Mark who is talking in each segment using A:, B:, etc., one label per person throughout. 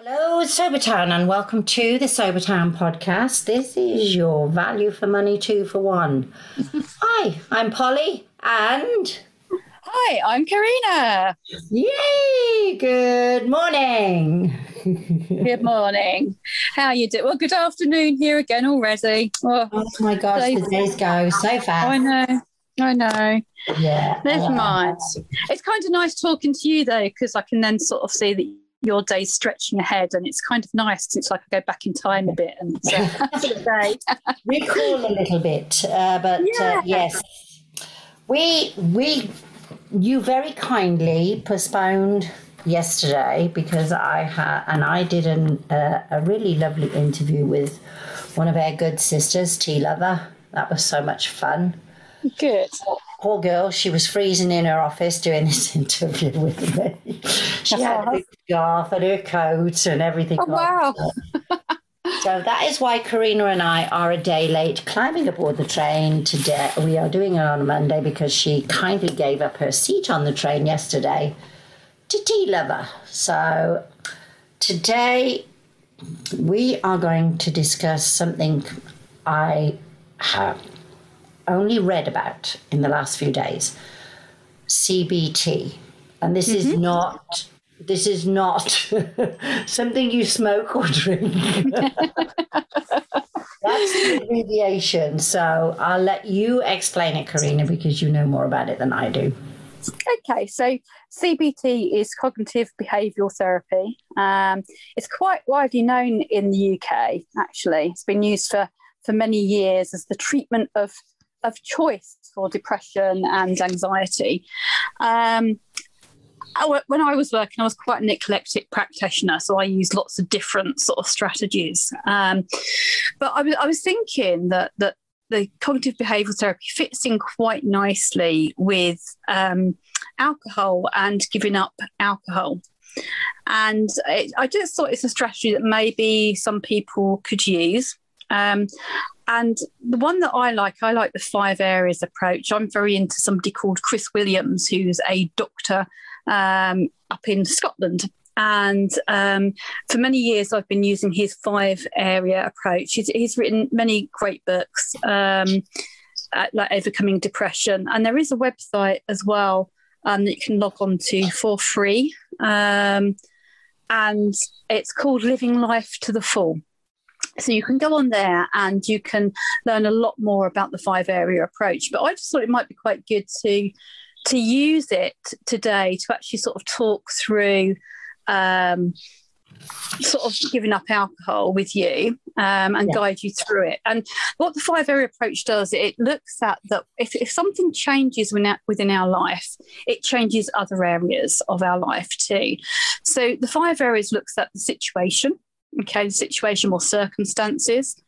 A: Hello, it's Sobertown, and welcome to the Sobertown podcast. This is your value for money two for one. Hi, I'm Polly, and
B: Hi, I'm Karina.
A: yay, good morning.
B: Good morning. How you doing? Well, good afternoon here again already. Oh,
A: Oh my gosh, the days go so fast.
B: I know. I know.
A: Yeah,
B: Never mind. It's kind of nice talking to you though, because I can then sort of see that your day's stretching ahead, and it's kind of nice. It's like I go back in time a bit and uh, a
A: recall a little bit, uh, but
B: Yeah.
A: uh, yes, we we you very kindly postponed yesterday because I had and I did an, uh, a really lovely interview with one of our good sisters, Tea Lover. That was so much fun.
B: Good.
A: Poor girl, she was freezing in her office doing this interview with me. She had a big scarf and her coat and everything.
B: Oh wow.
A: So that is why Karina and I are a day late climbing aboard the train today. We are doing it on a Monday because she kindly gave up her seat on the train yesterday to Tea Lover. So today we are going to discuss something I have only read about in the last few days CBT. And this is not. This is not something you smoke or drink. That's the abbreviation. So I'll let you explain it, Karina, because you know more about it than I do.
B: Okay, so CBT is cognitive behavioural therapy. Um, it's quite widely known in the UK, actually. It's been used for, for many years as the treatment of, of choice for depression and anxiety. Um, When I was working, I was quite an eclectic practitioner, so I used lots of different sort of strategies. Um, but I was, I was thinking that that the cognitive behavioural therapy fits in quite nicely with um, alcohol and giving up alcohol. And it, I just thought it's a strategy that maybe some people could use. Um, and the one that I like, I like the five areas approach. I'm very into somebody called Chris Williams, who's a doctor um, up in Scotland. And um, for many years, I've been using his five area approach. He's, he's written many great books, um, uh, like Overcoming Depression. And there is a website as well um, that you can log on to for free. Um, and it's called Living Life to the Full. So you can go on there and you can learn a lot more about the five area approach. But I just thought it might be quite good to to use it today to actually sort of talk through um, sort of giving up alcohol with you um, and
A: Yeah.
B: guide you through it. And what the five area approach does, it looks at that if, if something changes within our, within our life, it changes other areas of our life too. So the five areas looks at the situation, okay, the situation or circumstances.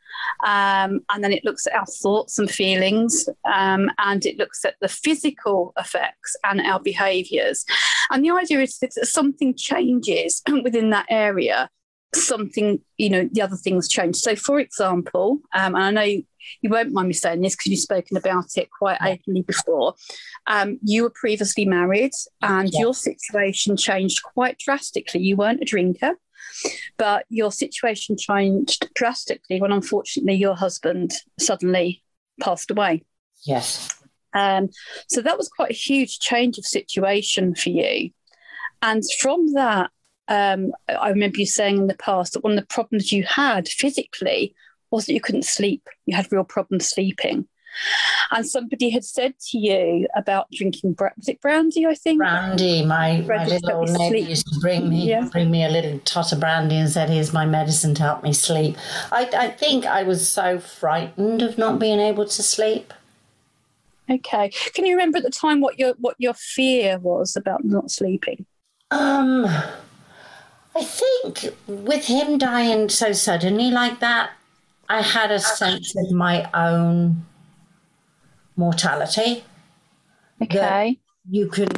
B: Um, and then it looks at our thoughts and feelings, um, and it looks at the physical effects and our behaviours. And the idea is that if something changes within that area, something, you know, the other things change. So, for example, um, and I know you, won't mind me saying this because you've spoken about it quite openly before. Um, you were previously married, and your situation changed quite drastically. You weren't a drinker. But your situation changed drastically when, unfortunately, your husband suddenly passed away.
A: Yes.
B: Um, so that was quite a huge change of situation for you. And from that, um, I remember you saying in the past that one of the problems you had physically was that you couldn't sleep. You had real problems sleeping. And somebody had said to you about drinking, was it brandy, I think?
A: Brandy, my, my little
B: to
A: old
B: help you
A: neighbour used to bring me
B: Yeah.
A: bring me a little tot of brandy and said, "Here's my medicine to help me sleep." I, I think I was so frightened of not being able to sleep.
B: Okay. Can you remember at the time what your what your fear was about not sleeping?
A: Um, I think with him dying so suddenly like that, I had a sense of my own mortality.
B: Okay.
A: You can,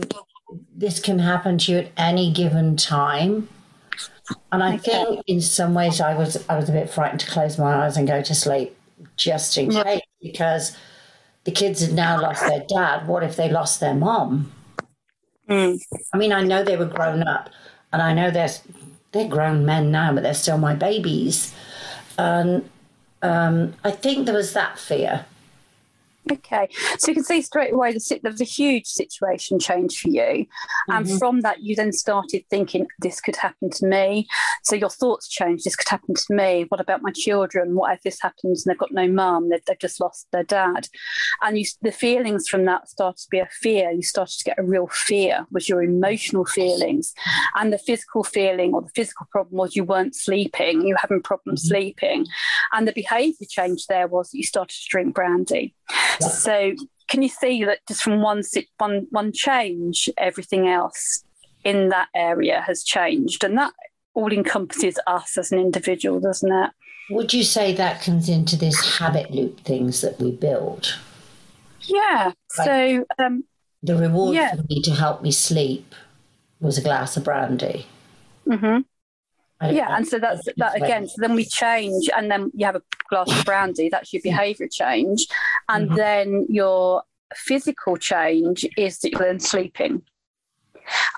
A: this can happen to you at any given time. And I
B: Okay.
A: think in some ways I was I was a bit frightened to close my eyes and go to sleep just in
B: Right.
A: case because the kids had now lost their dad. What if they lost their mom?
B: Mm.
A: I mean, I know they were grown up, and I know they're they're grown men now, but they're still my babies. And um, I think there was that fear.
B: Okay, so you can see straight away the, there was a huge situation change for you, and mm-hmm. from that you then started thinking this could happen to me. So your thoughts changed. This could happen to me. What about my children? What if this happens and they've got no mum? They've, they've just lost their dad, and you, the feelings from that started to be a fear. You started to get a real fear was your emotional feelings, and the physical feeling or the physical problem was you weren't sleeping. You were having problems mm-hmm. sleeping, and the behaviour change there was that you started to drink brandy. So can you see that just from one one one change, everything else in that area has changed, and that all encompasses us as an individual, doesn't it?
A: Would you say that comes into this habit loop things that we build?
B: Yeah. Like so um,
A: the reward yeah. for me to help me sleep was a glass of brandy.
B: Mm-hmm yeah, and so that's that again. So then we change, and then you have a glass of brandy. That's your behaviour change, and mm-hmm. then your physical change is that you're then sleeping,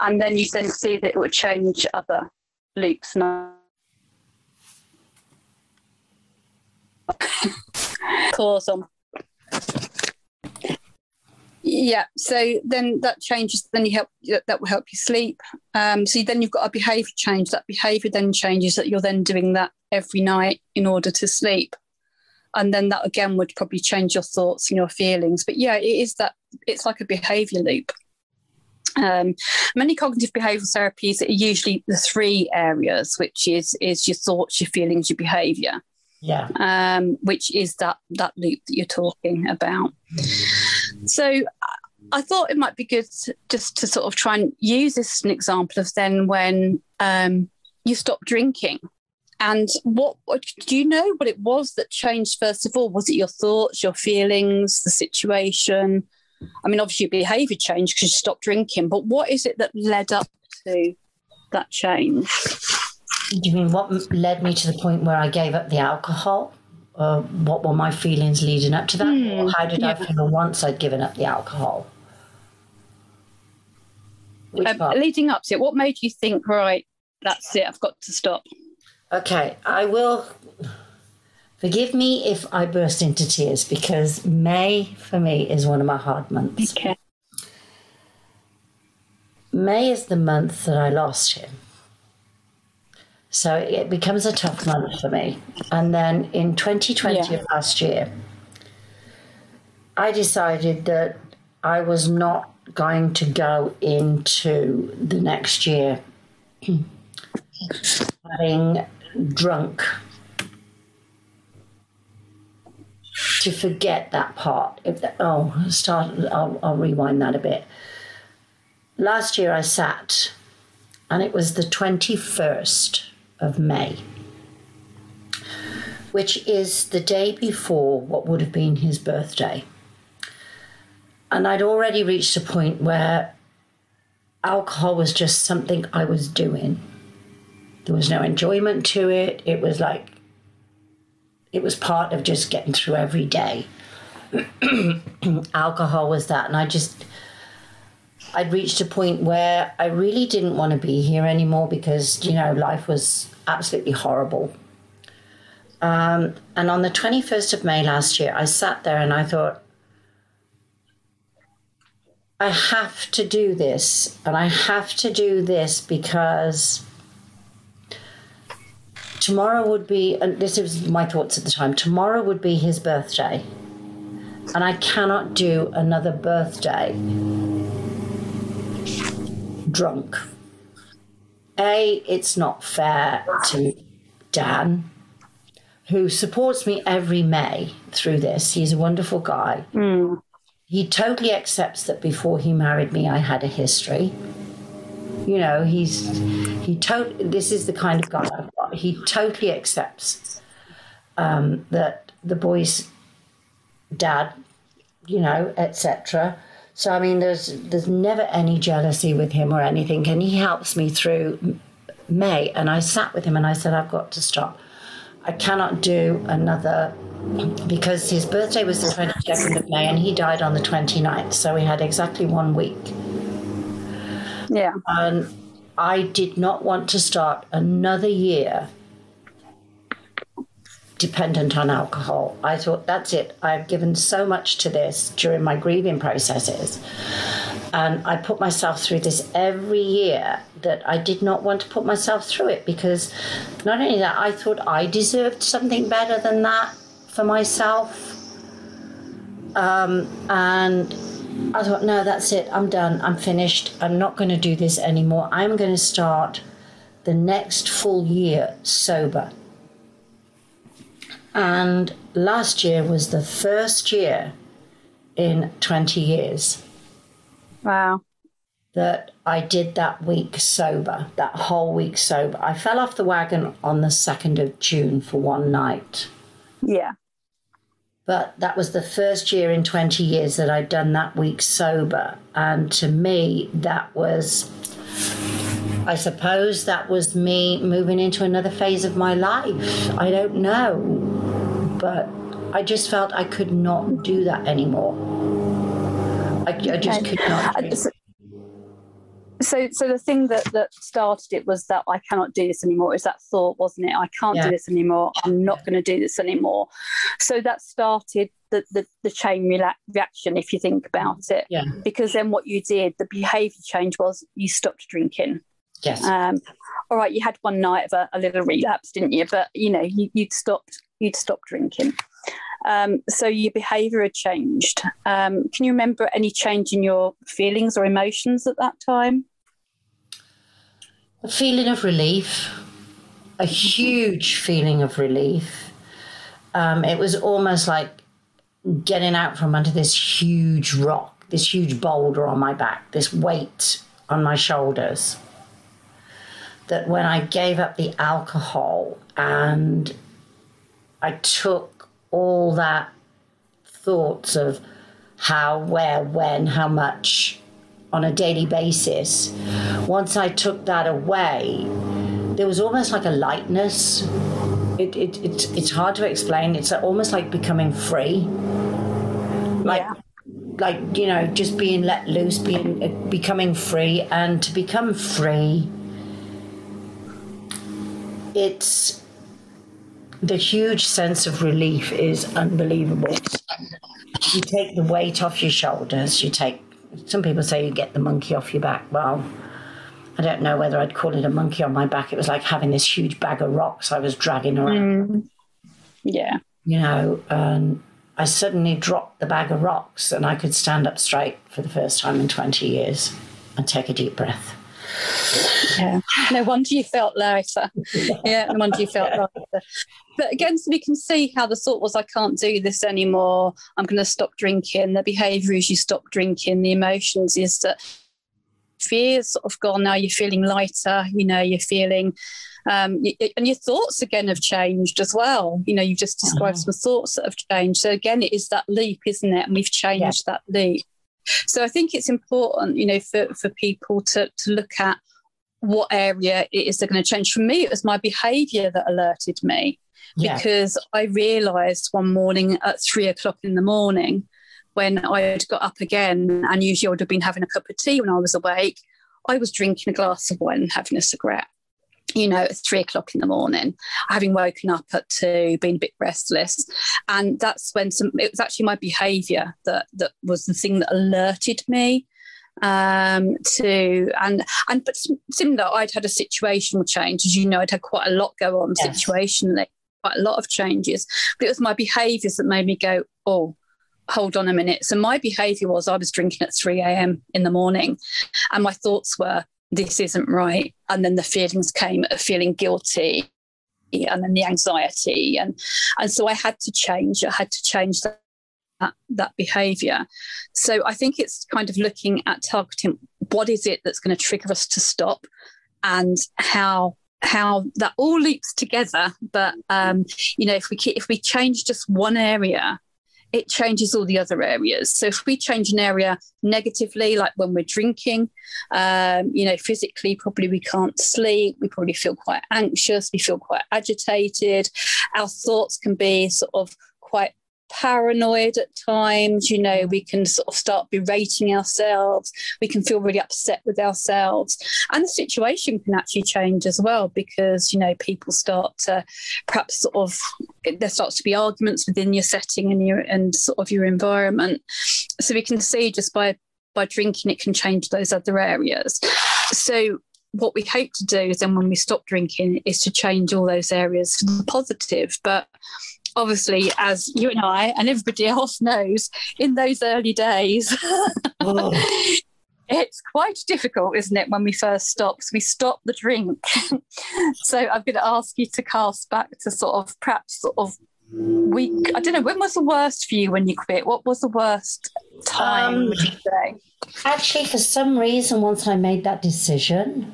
B: and then you then see that it would change other loops. Cause on. Yeah, so then that changes. Then you help that will help you sleep. Um, so then you've got a behaviour change. That behaviour then changes that you're then doing that every night in order to sleep, and then that again would probably change your thoughts and your feelings. But yeah, it is that it's like a behaviour loop. Um, many cognitive behavioural therapies are usually the three areas, which is is your thoughts, your feelings, your behaviour.
A: Yeah.
B: Um, which is that that loop that you're talking about. Mm-hmm. So I thought it might be good to, just to sort of try and use this as an example of then when um, you stopped drinking. And what, do you know what it was that changed first of all? Was it your thoughts, your feelings, the situation? I mean, obviously, your behaviour changed because you stopped drinking, but what is it that led up to that change?
A: You mean what led me to the point where I gave up the alcohol? Uh, what were my feelings leading up to that? Mm, how did yeah. I feel once I'd given up the alcohol?
B: Um, leading up to it, what made you think, right, that's it, I've got to stop?
A: Okay, I will. Forgive me if I burst into tears because May for me is one of my hard months.
B: Okay.
A: May is the month that I lost him. So it becomes a tough month for me. And then in 2020 yeah. of last year, I decided that I was not going to go into the next year having drunk to forget that part. If the, oh, start. I'll, I'll rewind that a bit. Last year I sat, and it was the twenty first of May, which is the day before what would have been his birthday. And I'd already reached a point where alcohol was just something I was doing. There was no enjoyment to it. It was like, it was part of just getting through every day. alcohol was that. And I just, I'd reached a point where I really didn't want to be here anymore because, you know, life was absolutely horrible. Um, and on the 21st of May last year, I sat there and I thought, I have to do this. And I have to do this because tomorrow would be, and this was my thoughts at the time, tomorrow would be his birthday. And I cannot do another birthday drunk. A, it's not fair to Dan, who supports me every May through this. He's a wonderful guy.
B: Mm.
A: He totally accepts that before he married me, I had a history. You know, he's he to- This is the kind of guy I've got. He totally accepts um, that the boy's dad, you know, etc. So I mean, there's there's never any jealousy with him or anything, and he helps me through May. And I sat with him and I said, I've got to stop. I cannot do another because his birthday was the 22nd of May and he died on the 29th. So we had exactly one week.
B: Yeah.
A: And I did not want to start another year dependent on alcohol. I thought, that's it. I've given so much to this during my grieving processes. And I put myself through this every year that I did not want to put myself through it because not only that, I thought I deserved something better than that for myself. Um, and I thought, no, that's it. I'm done. I'm finished. I'm not going to do this anymore. I'm going to start the next full year sober. And last year was the first year in 20 years.
B: Wow.
A: That I did that week sober, that whole week sober. I fell off the wagon on the 2nd of June for one night.
B: Yeah.
A: But that was the first year in 20 years that I'd done that week sober. And to me, that was, I suppose, that was me moving into another phase of my life. I don't know. But I just felt I could not do that anymore. I, I just okay. could not.
B: So, so the thing that that started it was that I cannot do this anymore. Is that thought, wasn't it? I can't yeah. do this anymore. I'm not going to do this anymore. So that started the the, the chain reaction, if you think about it.
A: Yeah.
B: Because then what you did, the behaviour change was you stopped drinking.
A: Yes.
B: Um, all right, you had one night of a, a little relapse, didn't you? But you know, you, would stopped you'd stop drinking. Um, so your behaviour had changed. Um, can you remember any change in your feelings or emotions at that time?
A: A feeling of relief, a huge feeling of relief. Um, it was almost like getting out from under this huge rock, this huge boulder on my back, this weight on my shoulders. That when I gave up the alcohol and I took all that thoughts of how, where, when, how much on a daily basis. Once I took that away, there was almost like a lightness. It, it, it, it's hard to explain. It's almost like becoming free. Like, yeah. like you know, just being let loose, being uh, becoming free, and to become free, it's the huge sense of relief is unbelievable. You take the weight off your shoulders. You take. Some people say you get the monkey off your back. Well, I don't know whether I'd call it a monkey on my back. It was like having this huge bag of rocks I was dragging around.
B: Mm. Yeah.
A: You know, and I suddenly dropped the bag of rocks and I could stand up straight for the first time in 20 years and take a deep breath.
B: Yeah. No wonder you felt lighter. Yeah, no wonder you felt lighter. But again, so we can see how the thought was, I can't do this anymore. I'm going to stop drinking. The behaviour is you stop drinking. The emotions is that fear's sort of gone now. You're feeling lighter. You know, you're feeling, um, and your thoughts again have changed as well. You know, you've just described uh-huh. some thoughts that have changed. So again, it is that leap, isn't it? And we've changed yeah. that leap. So I think it's important, you know, for, for people to, to look at what area it is they're going to change. For me, it was my behaviour that alerted me yeah. because I realised one morning at three o'clock in the morning when I had got up again, and usually I would have been having a cup of tea when I was awake, I was drinking a glass of wine and having a cigarette you know, at three o'clock in the morning, having woken up at two, being a bit restless. And that's when some, it was actually my behavior that, that was the thing that alerted me um to and and but similar i'd had a situational change as you know i'd had quite a lot go on yes. situationally quite a lot of changes but it was my behaviors that made me go oh hold on a minute so my behavior was i was drinking at 3 a.m in the morning and my thoughts were this isn't right. And then the feelings came of feeling guilty and then the anxiety. And, and so I had to change. I had to change that, that, behavior. So I think it's kind of looking at targeting what is it that's going to trigger us to stop and how how that all loops together but um, you know if we if we change just one area it changes all the other areas. So if we change an area negatively, like when we're drinking, um, you know, physically, probably we can't sleep. We probably feel quite anxious. We feel quite agitated. Our thoughts can be sort of quite paranoid at times. You know, we mm. can sort of start berating ourselves. We can feel really upset with ourselves. And the situation can actually change as well because, you know, people start to perhaps sort of, there starts to be arguments within your setting and your, and sort of your environment. So we can see just by, by drinking, it can change those other areas. So what we hope to do is then when we stop drinking is to change all those areas for the positive. But obviously, as you and I and everybody else knows, in those early days, oh. it's quite difficult, isn't it, when we first stop? So we stop the drink. so I'm going to ask you to cast back to sort of perhaps sort of week. I don't know. When was the worst for you when you quit? What was the worst time? Um, would you say?
A: Actually, for some reason, once I made that decision,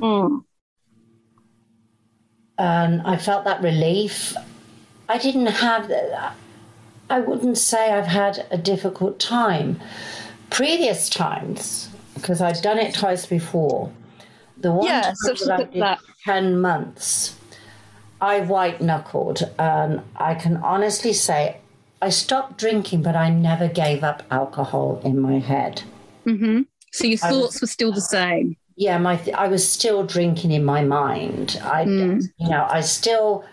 A: Mm. And I felt that relief. I didn't have, I wouldn't say I've had a difficult time. Previous times, because I'd done it twice before, the one yeah, time so that I did that. 10 months, I white knuckled. And I can honestly say I stopped drinking, but I never gave up alcohol in my head.
B: Mm-hmm. So your thoughts was, were still the same
A: yeah, my th- I was still drinking in my mind. I, mm. you know, I still,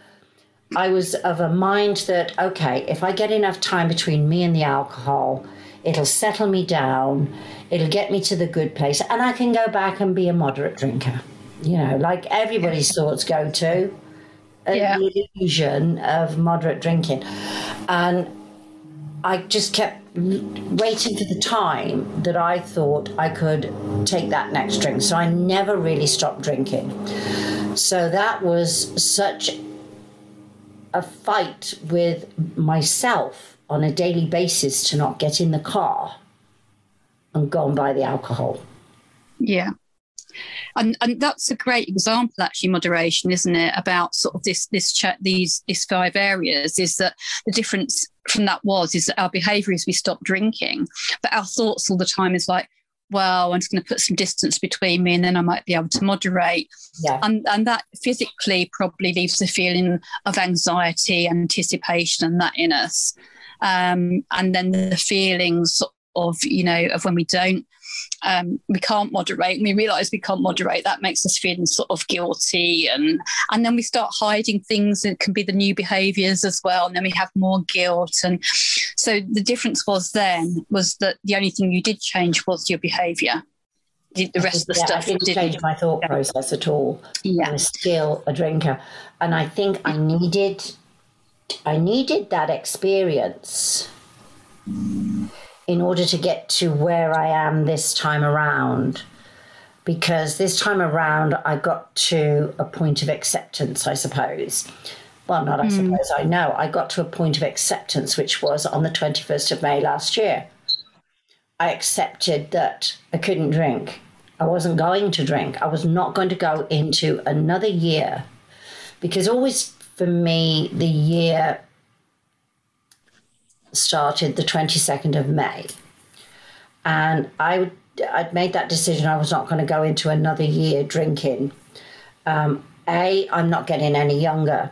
A: I was of a mind that okay, if I get enough time between me and the alcohol, it'll settle me down, it'll get me to the good place, and I can go back and be a moderate drinker. You know, like everybody's thoughts go to an yeah. illusion of moderate drinking, and I just kept waiting for the time that I thought I could take that next drink. So I never really stopped drinking. So that was such a fight with myself on a daily basis to not get in the car and go and buy the alcohol.
B: Yeah. And, and that's a great example, actually, moderation, isn't it? About sort of this this chat, these these five areas. Is that the difference from that was is that our behaviour is we stop drinking, but our thoughts all the time is like, well, I'm just going to put some distance between me and then I might be able to moderate. Yeah. And, and that physically probably leaves a feeling of anxiety, anticipation, and that in us. Um, and then the feelings of, you know, of when we don't um, we can't moderate. we realize we can't moderate, that makes us feel sort of guilty. And, and then we start hiding things. It can be the new behaviors as well. And then we have more guilt. And so the difference was then was that the only thing you did change was your behavior the rest of the yeah, stuff
A: I didn't, didn't change my thought process at all.
B: Yeah.
A: I was still a drinker. And I think I needed I needed that experience in order to get to where I am this time around. Because this time around, I got to a point of acceptance, I suppose. Well, not I mm. suppose, I know. I got to a point of acceptance, which was on the 21st of May last year. I accepted that I couldn't drink. I wasn't going to drink. I was not going to go into another year because always for me, the year started the 22nd of May. And I I'd made that decision. I was not going to go into another year drinking. Um, A, I'm not getting any younger.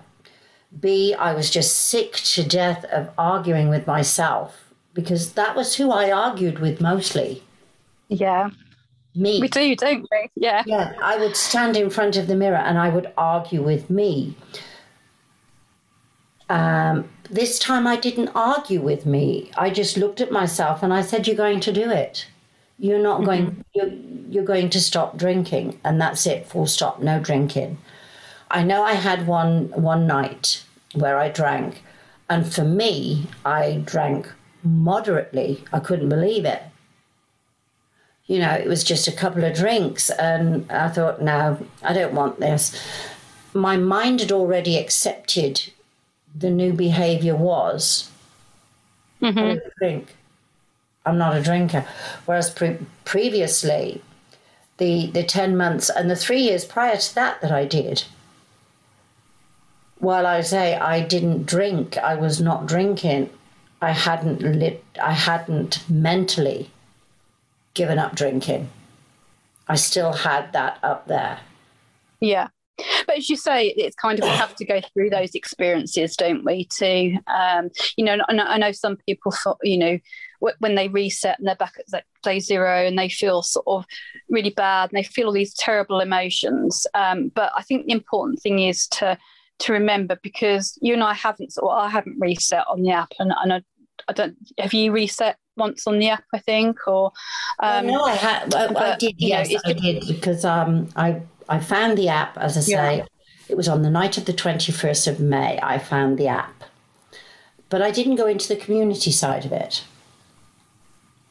A: B, I was just sick to death of arguing with myself because that was who I argued with mostly.
B: Yeah.
A: Me.
B: We do, don't we? Yeah.
A: Yeah. I would stand in front of the mirror and I would argue with me. Um, this time I didn't argue with me. I just looked at myself and I said, "You're going to do it. You're not mm-hmm. going. You're, you're going to stop drinking, and that's it. Full stop. No drinking." I know I had one one night where I drank, and for me, I drank moderately. I couldn't believe it. You know, it was just a couple of drinks, and I thought, no, I don't want this. My mind had already accepted the new behavior was mm-hmm. I drink. I'm not a drinker. Whereas pre- previously, the the ten months and the three years prior to that that I did, while I say I didn't drink, I was not drinking. I hadn't lit. I hadn't mentally given up drinking. I still had that up there.
B: Yeah. But as you say, it's kind of we have to go through those experiences, don't we? To um, you know, I know some people, thought, you know, when they reset and they're back at day zero and they feel sort of really bad and they feel all these terrible emotions. Um, but I think the important thing is to to remember because you and I haven't, or I haven't reset on the app, and, and I, I don't. Have you reset once on the app? I think, or
A: um, well, no, I had. I, I did. Yes, know, I did because um, I I found the app, as I say, yeah. it was on the night of the 21st of May. I found the app. But I didn't go into the community side of it.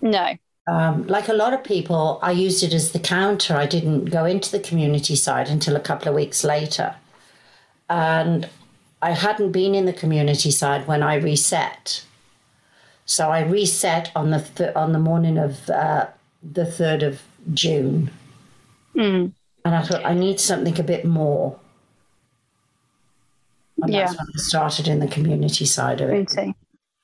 B: No.
A: Um, like a lot of people, I used it as the counter. I didn't go into the community side until a couple of weeks later. And I hadn't been in the community side when I reset. So I reset on the th- on the morning of uh, the third of June.
B: Mm.
A: And I thought, I need something a bit more. And yeah. that's when I started in the community side of it.
B: Yeah.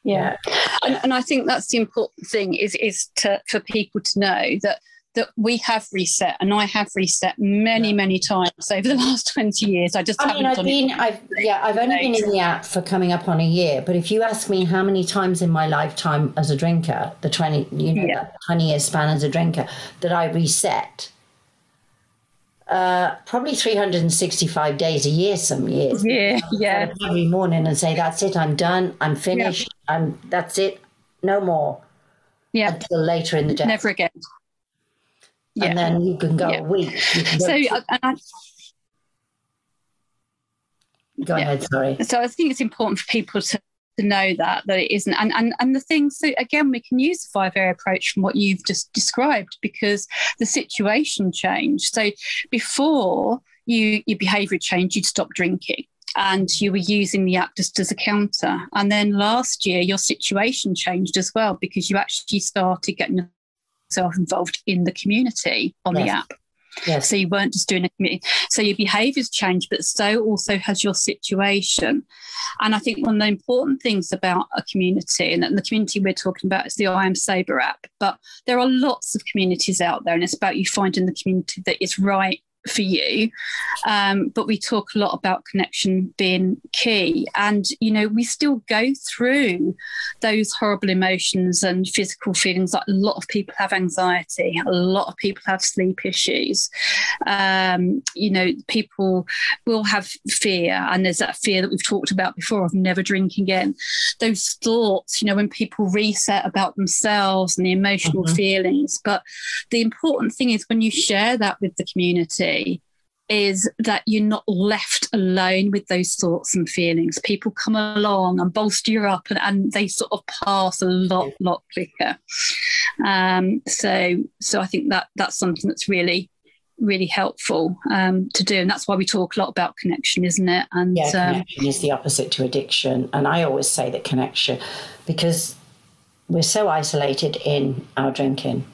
B: yeah. And, and I think that's the important thing is is to for people to know that that we have reset and I have reset many, many times over the last 20 years. I just I mean,
A: I've been, it. I've, yeah, I've only been in the app for coming up on a year, but if you ask me how many times in my lifetime as a drinker, the 20, you know, yeah. 20 year span as a drinker that I reset, uh, probably 365 days a year some years.
B: Yeah, yeah.
A: Every morning and say, that's it, I'm done, I'm finished, yeah. I'm, that's it, no more.
B: Yeah.
A: Until later in the day.
B: Never again.
A: Yeah. And then you can go yeah. a week. Go
B: so, uh, I,
A: go ahead, sorry.
B: So I think it's important for people to to know that that it isn't. And and and the thing so again we can use the five area approach from what you've just described because the situation changed. So before you your behavior changed you'd stop drinking and you were using the app just as a counter. And then last year your situation changed as well because you actually started getting yourself involved in the community on yes. the app
A: Yes.
B: So you weren't just doing a community. So your behaviours changed, but so also has your situation. And I think one of the important things about a community, and the community we're talking about is the I Am Sober app, but there are lots of communities out there, and it's about you finding the community that is right for you. Um, but we talk a lot about connection being key. And, you know, we still go through those horrible emotions and physical feelings. Like a lot of people have anxiety, a lot of people have sleep issues. Um, you know, people will have fear. And there's that fear that we've talked about before of never drinking again. Those thoughts, you know, when people reset about themselves and the emotional mm-hmm. feelings. But the important thing is when you share that with the community, is that you're not left alone with those thoughts and feelings. People come along and bolster you up and, and they sort of pass a lot, lot quicker. Um, so so I think that that's something that's really really helpful um, to do. And that's why we talk a lot about connection isn't it?
A: And yeah um, connection um, is the opposite to addiction. And i always say that connection because we're so isolated in our drinking.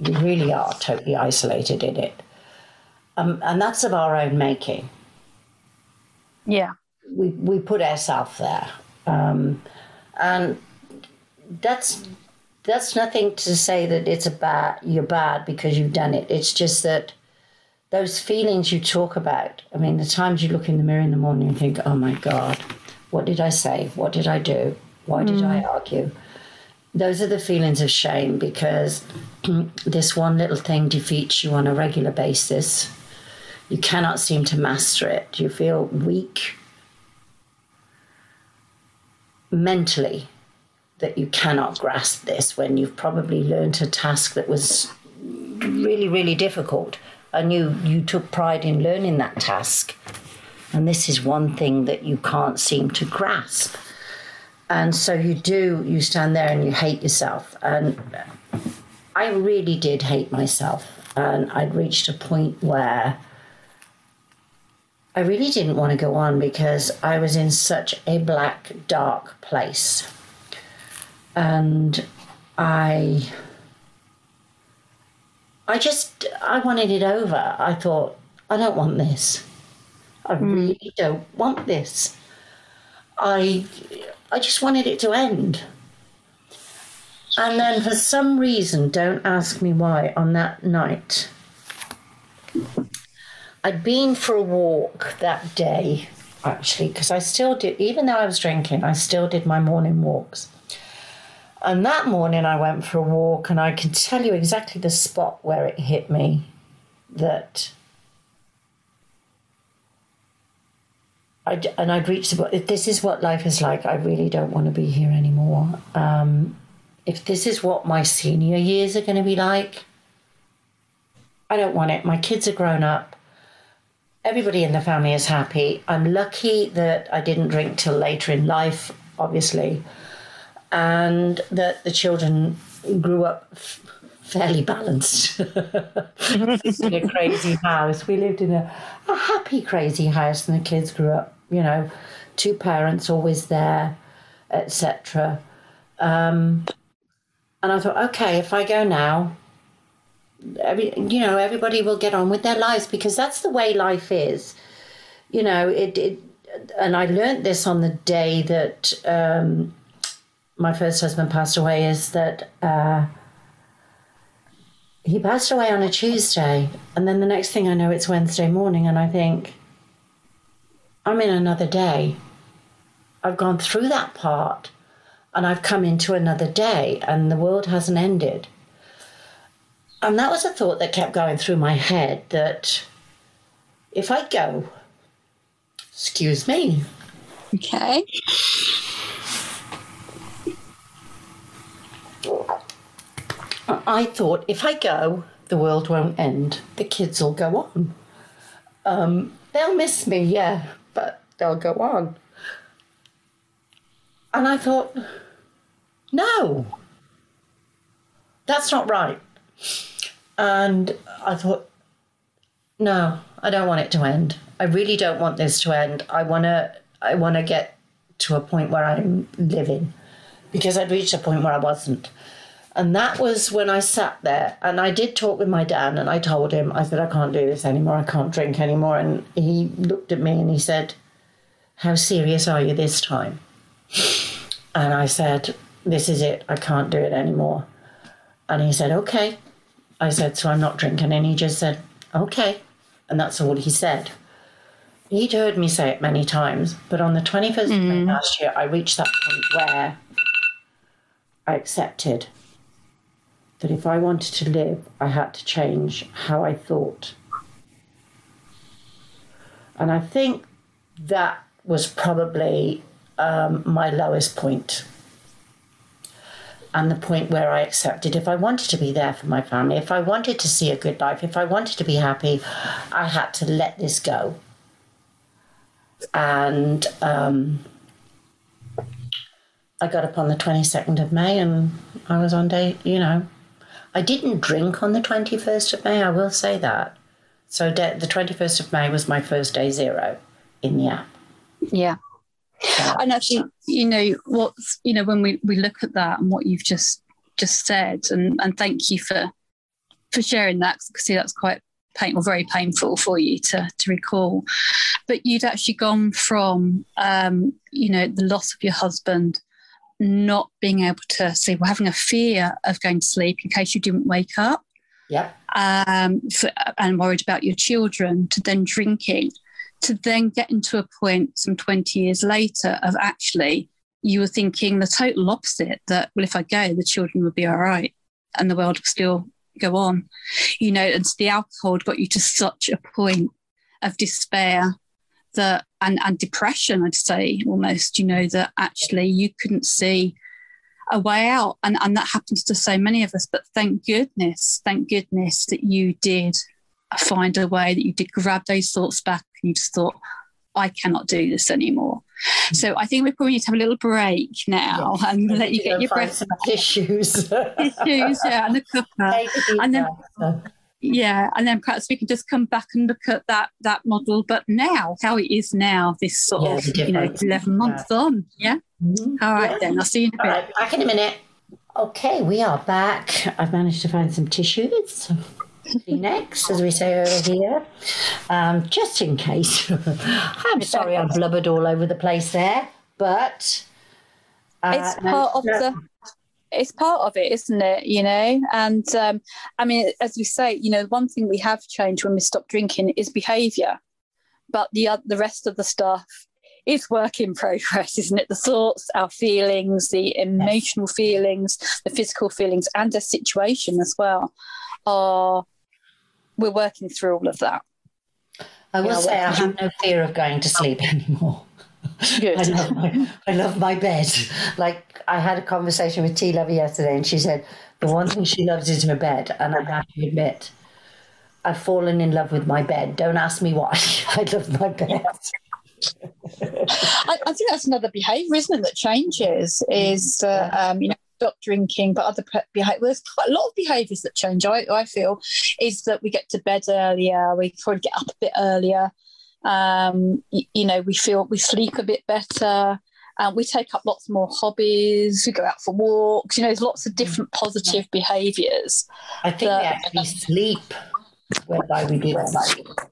A: We really are totally isolated in it um, and that's of our own making.
B: Yeah.
A: We, we put ourselves there. Um, and that's that's nothing to say that it's a bad you're bad because you've done it. It's just that those feelings you talk about. I mean, the times you look in the mirror in the morning and think, "Oh my God, what did I say? What did I do? Why did mm. I argue?" Those are the feelings of shame because this one little thing defeats you on a regular basis you cannot seem to master it. You feel weak mentally that you cannot grasp this when you've probably learned a task that was really, really difficult. And you, you took pride in learning that task. And this is one thing that you can't seem to grasp. And so you do, you stand there and you hate yourself. And I really did hate myself. And I'd reached a point where I really didn't want to go on because I was in such a black, dark place. And I. I just. I wanted it over. I thought, I don't want this. I mm. really don't want this. I. I just wanted it to end. And then, for some reason, don't ask me why, on that night, I'd been for a walk that day, actually, because I still did, even though I was drinking, I still did my morning walks. And that morning I went for a walk, and I can tell you exactly the spot where it hit me that I, and I'd reached the if this is what life is like, I really don't want to be here anymore. Um, if this is what my senior years are going to be like, I don't want it. My kids are grown up. Everybody in the family is happy. I'm lucky that I didn't drink till later in life, obviously, and that the children grew up f- fairly balanced in a crazy house. We lived in a, a happy, crazy house, and the kids grew up, you know, two parents always there, etc. Um, and I thought, okay, if I go now, every, you know, everybody will get on with their lives because that's the way life is. You know, it, it and I learned this on the day that um, my first husband passed away is that uh, he passed away on a Tuesday. And then the next thing I know, it's Wednesday morning. And I think, I'm in another day. I've gone through that part and I've come into another day and the world hasn't ended. And that was a thought that kept going through my head that if I go, excuse me.
B: Okay.
A: I thought if I go, the world won't end. The kids will go on. Um, they'll miss me, yeah, but they'll go on. And I thought, no, that's not right. And I thought, no, I don't want it to end. I really don't want this to end. I want to I want to get to a point where I'm living because I'd reached a point where I wasn't. And that was when I sat there and I did talk with my dad and I told him, I said, I can't do this anymore. I can't drink anymore. And he looked at me and he said, How serious are you this time? And I said, This is it. I can't do it anymore. And he said, Okay. I said, So I'm not drinking. And he just said, Okay. And that's all he said. He'd heard me say it many times, but on the 21st of May last year, I reached that point where I accepted that if I wanted to live, I had to change how I thought. And I think that was probably um, my lowest point. And the point where I accepted if I wanted to be there for my family, if I wanted to see a good life, if I wanted to be happy, I had to let this go. And um, I got up on the 22nd of May and I was on day, you know, I didn't drink on the 21st of May, I will say that. So de- the 21st of May was my first day zero in the app.
B: Yeah. And I think, you know, what's, you know, when we, we look at that and what you've just just said, and, and thank you for for sharing that, because see that's quite painful, very painful for you to, to recall. But you'd actually gone from, um, you know, the loss of your husband, not being able to sleep, or having a fear of going to sleep in case you didn't wake up,
A: Yep.
B: um, for, and worried about your children, to then drinking, to then getting to a point some 20 years later of actually you were thinking the total opposite that, well, if I go, the children will be all right and the world will still go on. You know, and the alcohol got you to such a point of despair that and, and depression, I'd say almost, you know, that actually you couldn't see a way out. And, and that happens to so many of us. But thank goodness, thank goodness that you did find a way that you did grab those thoughts back and you just thought, I cannot do this anymore. Mm-hmm. So I think we probably need to have a little break now yes. and let you get your breath
A: some tissues.
B: tissues, yeah, and a cuppa. And then yeah, and then perhaps we can just come back and look at that that model, but now how it is now, this sort yeah, of you know, eleven months yeah. on. Yeah. Mm-hmm. All right yeah. then. I'll see you in a bit. Right,
A: back in a minute. Okay, we are back. I've managed to find some tissues. Kleenex, as we say over here, um, just in case. I'm sorry I blubbered all over the place there, but
B: uh, it's part of the it's part of it, isn't it? You know, and um, I mean, as we say, you know, one thing we have changed when we stop drinking is behaviour, but the uh, the rest of the stuff is work in progress, isn't it? The thoughts, our feelings, the emotional yes. feelings, the physical feelings, and the situation as well are we're working through all of that.
A: I will say I have no fear of going to sleep anymore. Good. I love my I love my bed. Like I had a conversation with T Lover yesterday and she said the one thing she loves is her bed and I have to admit I've fallen in love with my bed. Don't ask me why. I love my bed.
B: I, I, think that's another behaviour, isn't it, that changes? Is uh, um, you know stop drinking, but other behavior. There's quite a lot of behaviours that change. I, I feel is that we get to bed earlier, we probably get up a bit earlier. Um, you, you, know, we feel we sleep a bit better. Um, we take up lots more hobbies. We go out for walks. You know, there's lots of different positive behaviours.
A: I think that, we actually sleep whereby we do that.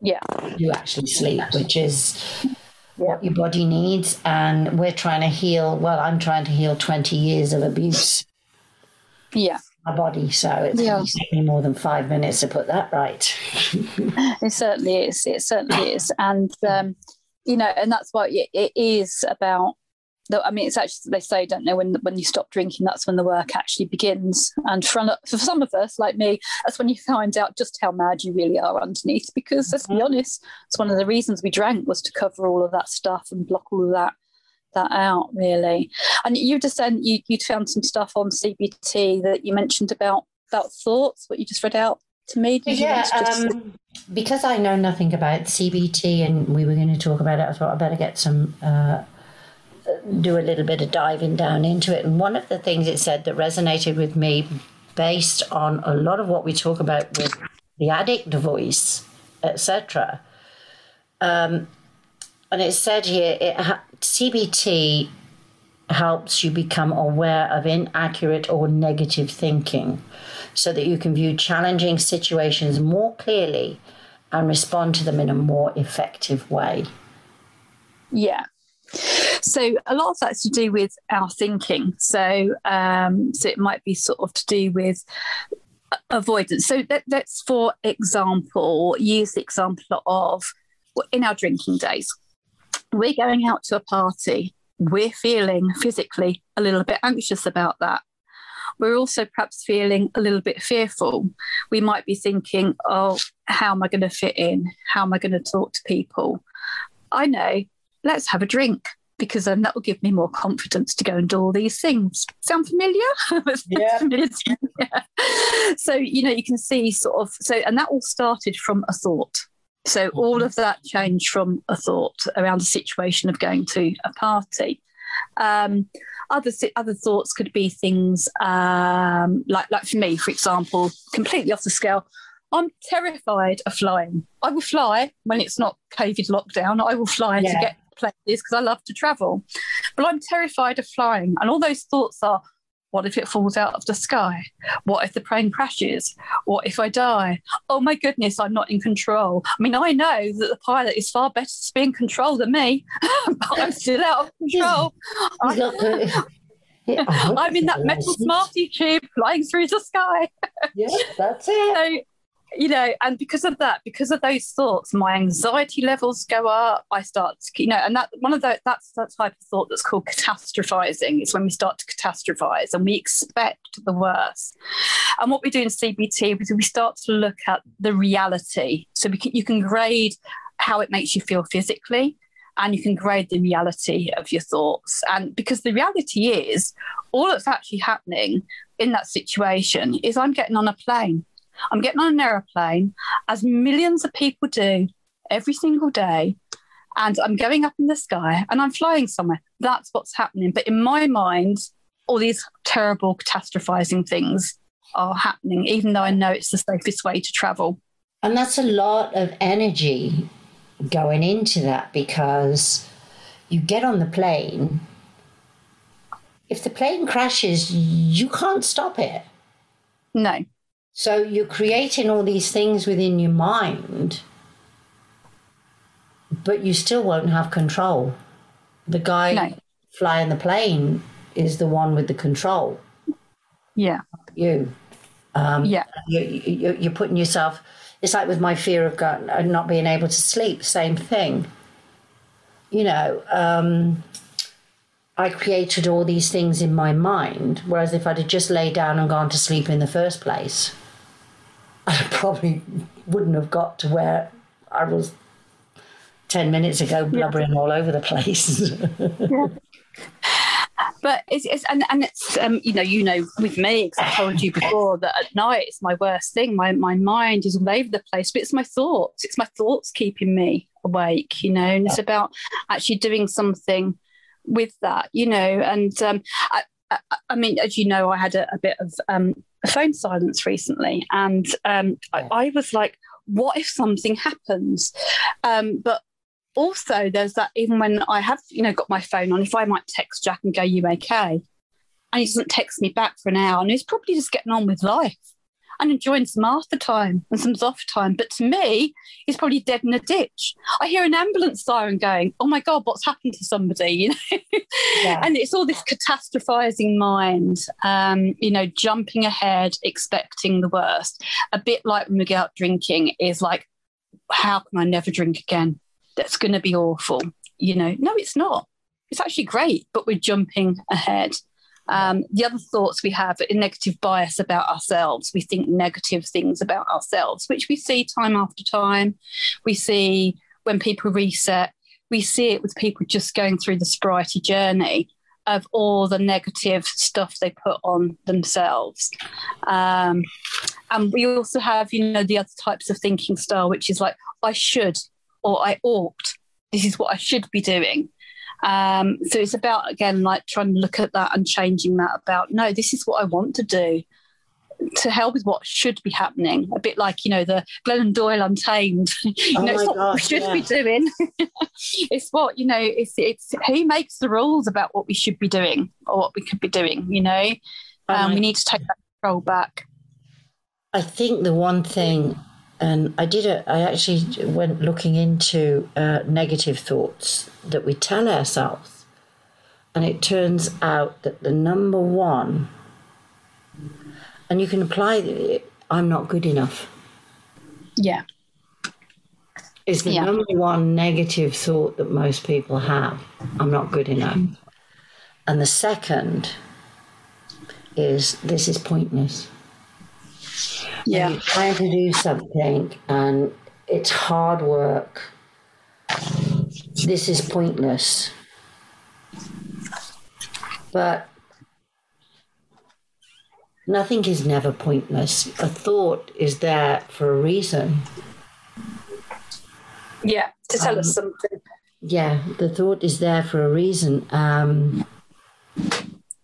B: Yeah,
A: you actually sleep, which is what your body needs. And we're trying to heal, well, I'm trying to heal 20 years of abuse.
B: Yeah.
A: My body. So it's yeah. me more than five minutes to put that right.
B: it certainly is. It certainly is. And, um, you know, and that's what it is about I mean, it's actually they say, don't know, when when you stop drinking, that's when the work actually begins. And for for some of us, like me, that's when you find out just how mad you really are underneath. Because let's be mm-hmm. honest, it's one of the reasons we drank was to cover all of that stuff and block all of that that out, really. And you just said you you'd found some stuff on CBT that you mentioned about about thoughts. What you just read out to me.
A: Yeah, um, because I know nothing about CBT, and we were going to talk about it. I thought I better get some. Uh, do a little bit of diving down into it. And one of the things it said that resonated with me, based on a lot of what we talk about with the addict voice, etc. Um, and it said here, it ha- CBT helps you become aware of inaccurate or negative thinking so that you can view challenging situations more clearly and respond to them in a more effective way.
B: Yeah, so a lot of that's to do with our thinking. So um, so it might be sort of to do with avoidance. So let, let's, for example, use the example of in our drinking days, we're going out to a party. We're feeling physically a little bit anxious about that. We're also perhaps feeling a little bit fearful. We might be thinking, oh, how am I going to fit in? How am I going to talk to people? I know, let's have a drink because then that will give me more confidence to go and do all these things. Sound familiar?
A: yeah.
B: yeah. So, you know, you can see sort of, so, and that all started from a thought. So all of that changed from a thought around the situation of going to a party. Um, other other thoughts could be things um, like like for me, for example, completely off the scale. I'm terrified of flying. I will fly when it's not COVID lockdown. I will fly yeah. to get places because I love to travel. But I'm terrified of flying. And all those thoughts are what if it falls out of the sky? What if the plane crashes? What if I die? Oh my goodness, I'm not in control. I mean, I know that the pilot is far better to be in control than me, but I'm still out of control. I'm in that metal Smartie tube flying through the sky.
A: yeah, that's it.
B: So, you know, and because of that, because of those thoughts, my anxiety levels go up. I start, to, you know, and that one of the that's the type of thought that's called catastrophizing. It's when we start to catastrophize and we expect the worst. And what we do in CBT is we start to look at the reality. So we can, you can grade how it makes you feel physically, and you can grade the reality of your thoughts. And because the reality is, all that's actually happening in that situation is I'm getting on a plane I'm getting on an aeroplane, as millions of people do every single day, and I'm going up in the sky and I'm flying somewhere. That's what's happening. But in my mind, all these terrible catastrophizing things are happening, even though I know it's the safest way to travel.
A: And that's a lot of energy going into that because you get on the plane. If the plane crashes, you can't stop it.
B: No.
A: So you're creating all these things within your mind, but you still won't have control. The guy no. flying the plane is the one with the control.
B: Yeah.
A: You. Um,
B: yeah.
A: You, you, you're putting yourself. It's like with my fear of God, not being able to sleep. Same thing. You know, um, I created all these things in my mind, whereas if I'd have just laid down and gone to sleep in the first place, I probably wouldn't have got to where I was 10 minutes ago blubbering yeah. all over the place. yeah.
B: But it's, it's and, and it's um, you know you know with me because I told you before that at night it's my worst thing. My my mind is all over the place, but it's my thoughts. It's my thoughts keeping me awake. You know, and it's about actually doing something with that. You know, and um, I, I, I mean, as you know, I had a, a bit of um, a phone silence recently, and um, I, I was like, what if something happens? Um, but also there's that even when I have, you know, got my phone on, if I might text Jack and go, you okay? And he doesn't text me back for an hour and he's probably just getting on with life and enjoying some after time and some off time. But to me, he's probably dead in a ditch. I hear an ambulance siren going, oh my God, what's happened to somebody? You know? Yeah. and it's all this catastrophizing mind, um, you know, jumping ahead, expecting the worst. A bit like when we go out drinking is like, how can I never drink again? that's going to be awful. You know, no, it's not. It's actually great, but we're jumping ahead. Um, the other thoughts we have a negative bias about ourselves. We think negative things about ourselves, which we see time after time. We see when people reset, we see it with people just going through the sobriety journey of all the negative stuff they put on themselves. Um, and we also have, you know, the other types of thinking style, which is like, I should, or I ought. This is what I should be doing. Um, so it's about again like trying to look at that and changing that about no, this is what I want to do to help with what should be happening. A bit like you know the Glennon Doyle Untamed. you oh know, it's what gosh, we should yeah. be doing. it's what you know. It's it's who makes the rules about what we should be doing or what we could be doing. You know, um, we need to take that control back.
A: I think the one thing and I did a, I actually went looking into uh, negative thoughts that we tell ourselves. And it turns out that the number one, and you can apply it, I'm not good enough.
B: Yeah.
A: Is the yeah. number one negative thought that most people have. I'm not good enough. And the second is this is pointless
B: yeah.
A: you're trying to do something and it's hard work. This is pointless. But nothing is never pointless. A thought is there for a reason.
B: Yeah, to tell um, us something.
A: Yeah, the thought is there for a reason. Um,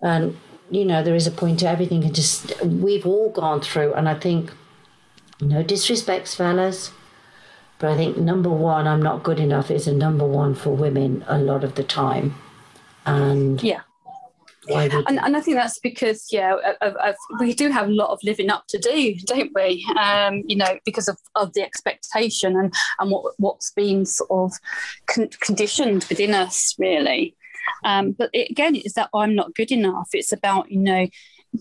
A: and you know, there is a point to everything. And just we've all gone through, and I think no disrespects, fellas, but I think number one, I'm not good enough is a number one for women a lot of the time, and
B: yeah. And, and, I think that's because, yeah, we do have a lot of living up to do, don't we? Um, you know, because of, of the expectation and, and what, what's been sort of con- conditioned within us, really. Um, but it, again, it's that I'm not good enough. It's about, you know,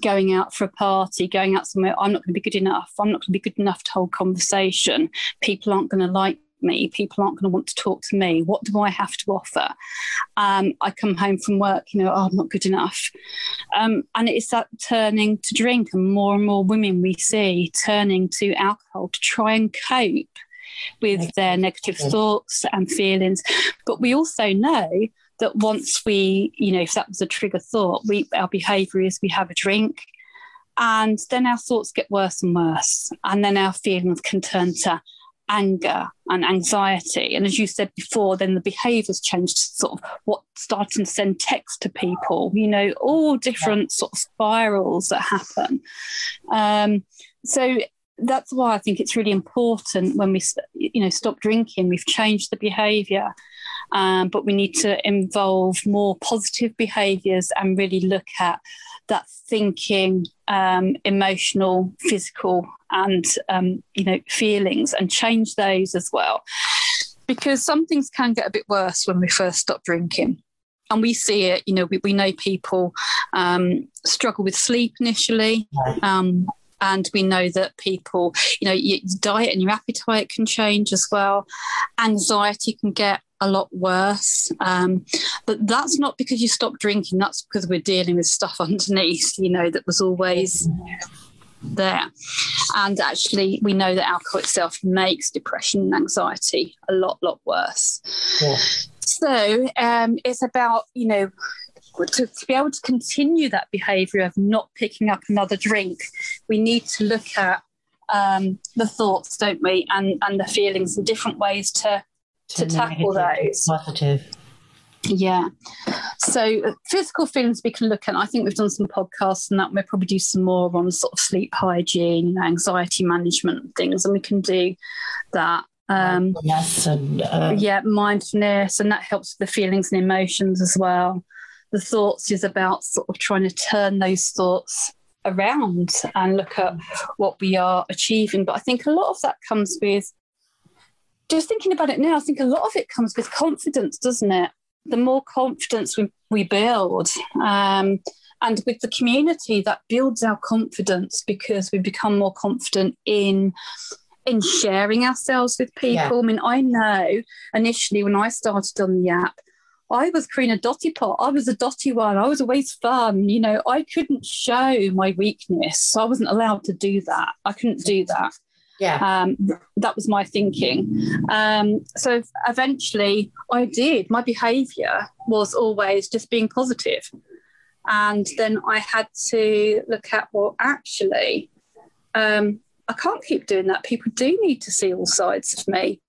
B: going out for a party, going out somewhere, I'm not going to be good enough. I'm not going to be good enough to hold conversation. People aren't going to like me. People aren't going to want to talk to me. What do I have to offer? Um, I come home from work, you know, oh, I'm not good enough. Um, and it's that turning to drink, and more and more women we see turning to alcohol to try and cope with their negative thoughts and feelings. But we also know that once we, you know, if that was a trigger thought, we our behaviour is we have a drink, and then our thoughts get worse and worse, and then our feelings can turn to anger and anxiety. And as you said before, then the behaviours changed to sort of what starting to send text to people, you know, all different sort of spirals that happen. Um, so that's why I think it's really important when we, you know, stop drinking. We've changed the behaviour, um, but we need to involve more positive behaviours and really look at that thinking, um, emotional, physical, and um, you know, feelings, and change those as well. Because some things can get a bit worse when we first stop drinking. and we see it, you know, we, we know people um, struggle with sleep initially. Um, and we know that people, you know, your diet and your appetite can change as well. Anxiety can get a lot worse. Um, but that's not because you stop drinking, that's because we're dealing with stuff underneath, you know, that was always there. And actually, we know that alcohol itself makes depression and anxiety a lot, lot worse. Yeah. So um, it's about, you know, to, to, be able to continue that behavior of not picking up another drink, we need to look at um, the thoughts, don't we, and, and the feelings and different ways to, to, to tackle those.
A: Positive.
B: Yeah. So uh, physical feelings we can look at. I think we've done some podcasts and that we'll probably do some more on sort of sleep hygiene, anxiety management things, and we can do that. Um,
A: mindfulness and uh...
B: yeah, mindfulness, and that helps with the feelings and emotions as well. The thoughts is about sort of trying to turn those thoughts around and look at what we are achieving. But I think a lot of that comes with just thinking about it now. I think a lot of it comes with confidence, doesn't it? the more confidence we, we build. Um, and with the community, that builds our confidence because we become more confident in in sharing ourselves with people. Yeah. I mean, I know initially when I started on the app, I was Karina Dotty Pot. I was a dotty one. I was always fun. You know, I couldn't show my weakness. So I wasn't allowed to do that. I couldn't do that.
A: Yeah.
B: Um, that was my thinking. Um, so eventually I did. My behavior was always just being positive. And then I had to look at, well, actually, um, I can't keep doing that. People do need to see all sides of me.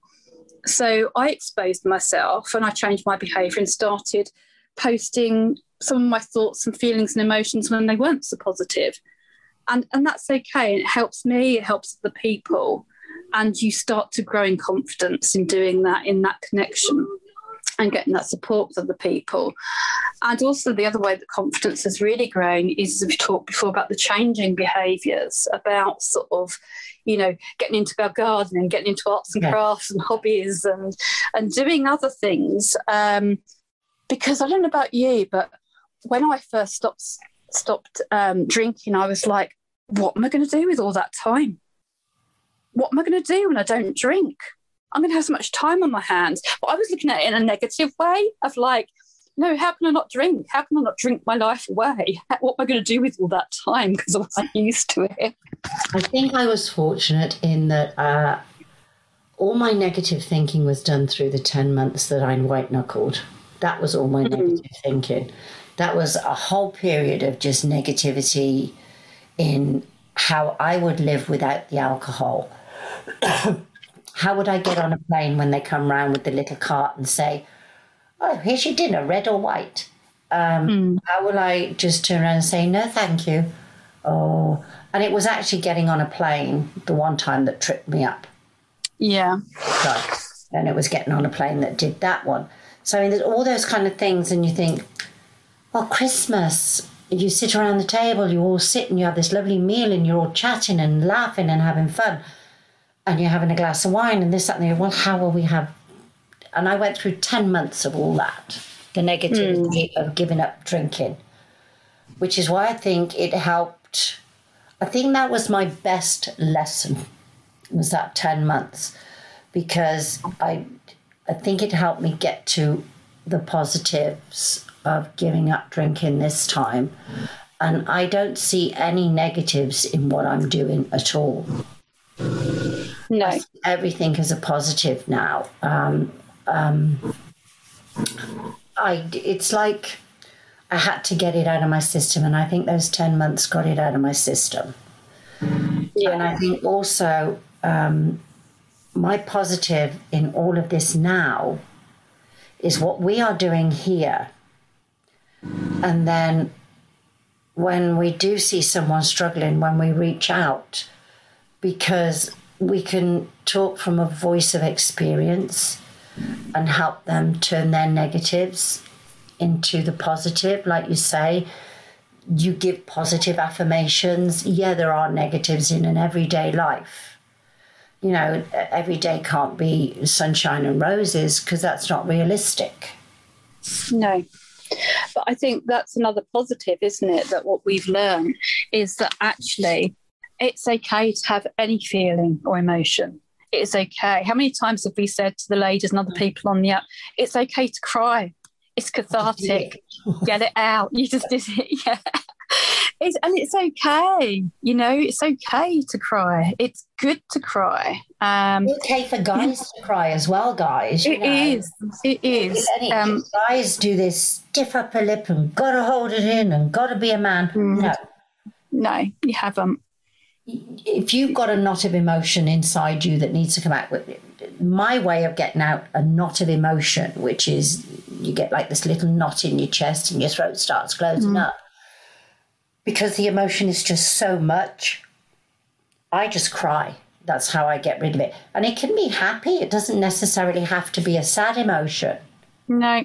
B: So I exposed myself and I changed my behavior and started posting some of my thoughts and feelings and emotions when they weren't so positive and and that's okay it helps me it helps the people and you start to grow in confidence in doing that in that connection and getting that support with other people. And also, the other way that confidence has really grown is we've talked before about the changing behaviours, about sort of, you know, getting into our gardening, getting into arts and crafts and hobbies and and doing other things. Um, because I don't know about you, but when I first stopped stopped um, drinking, I was like, what am I going to do with all that time? What am I going to do when I don't drink? I'm going to have so much time on my hands. But I was looking at it in a negative way of like, no, how can I not drink? How can I not drink my life away? What am I going to do with all that time? Because I wasn't used to it.
A: I think I was fortunate in that uh, all my negative thinking was done through the 10 months that I white knuckled. That was all my mm-hmm. negative thinking. That was a whole period of just negativity in how I would live without the alcohol. how would I get on a plane when they come round with the little cart and say, Oh, here's your dinner, red or white? Um, mm. How will I just turn around and say, No, thank you? Oh, and it was actually getting on a plane the one time that tripped me up.
B: Yeah.
A: So, and it was getting on a plane that did that one. So, I mean, there's all those kind of things, and you think, well, Christmas, you sit around the table, you all sit and you have this lovely meal and you're all chatting and laughing and having fun. And you're having a glass of wine and this, that, and the other. Well, how will we have? And I went through 10 months of all that, the negativity mm. of giving up drinking, which is why I think it helped. I think that was my best lesson, was that 10 months, because I, I think it helped me get to the positives of giving up drinking this time. And I don't see any negatives in what I'm doing at all.
B: No.
A: Everything is a positive now. Um, um, I, it's like I had to get it out of my system, and I think those 10 months got it out of my system. Yeah. And I think also um, my positive in all of this now is what we are doing here and then when we do see someone struggling, when we reach out, because we can talk from a voice of experience and help them turn their negatives into the positive, like you say. You give positive affirmations. Yeah, there are negatives in an everyday life. You know, every day can't be sunshine and roses because that's not realistic.
B: No, but I think that's another positive, isn't it? That what we've learned is that actually it's okay to have any feeling or emotion. It's okay. How many times have we said to the ladies and other mm. people on the app, it's okay to cry? It's cathartic. Get it out. You just did it. Yeah. It's, and it's okay, you know, it's okay to cry. It's good to cry.
A: Um, it's okay for guys to cry as well, guys.
B: It know. is. It is.
A: Um, guys do this stiff upper lip and gotta hold it in and gotta be a man. Mm, no.
B: No, you haven't.
A: If you've got a knot of emotion inside you that needs to come out, with my way of getting out a knot of emotion, which is you get like this little knot in your chest and your throat starts closing mm. up because the emotion is just so much. I just cry. That's how I get rid of it. And it can be happy, it doesn't necessarily have to be a sad emotion.
B: No.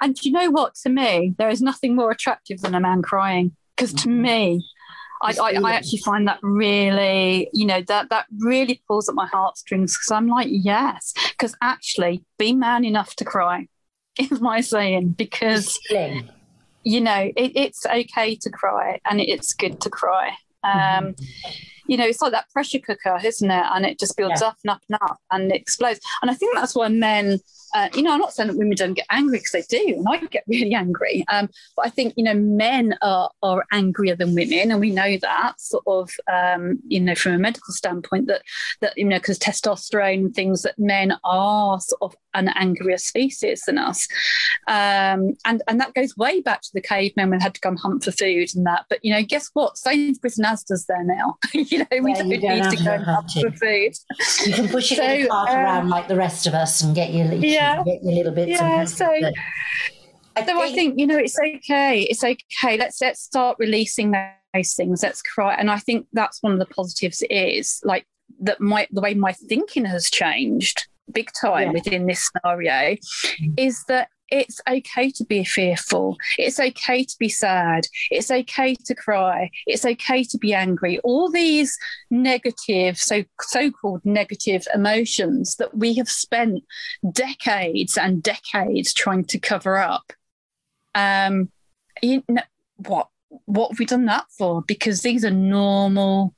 B: And you know what? To me, there is nothing more attractive than a man crying. Because to mm-hmm. me, I, I, I, actually find that really, you know, that that really pulls at my heartstrings because I'm like, yes, because actually, be man enough to cry is my saying. Because you know, it, it's okay to cry and it's good to cry. Um, mm-hmm. You know, it's like that pressure cooker, isn't it? And it just builds yeah. up and up and up and it explodes. And I think that's why men uh, you know, I'm not saying that women don't get angry because they do, and I get really angry. Um, but I think you know, men are are angrier than women, and we know that sort of, um, you know, from a medical standpoint that that you know, because testosterone and things that men are sort of an angrier species than us, um, and and that goes way back to the cavemen when they had to come hunt for food and that. But you know, guess what? Sainsbury's and Asda's there now. you know, we yeah, don't, need to go hunt for food.
A: You can push your so, cart um, around like the rest of us and get your yeah yeah. get your little bits. Yeah, so.
B: I so think, I think you know it's okay. It's okay. Let's let's start releasing those things. Let's cry, and I think that's one of the positives. Is like that my the way my thinking has changed big time yeah. within this scenario. Mm-hmm. Is that it's okay to be fearful. It's okay to be sad. It's okay to cry. It's okay to be angry. All these negative, so so-called negative emotions that we have spent decades and decades trying to cover up. Um, you know, what what have we done that for? Because these are normal,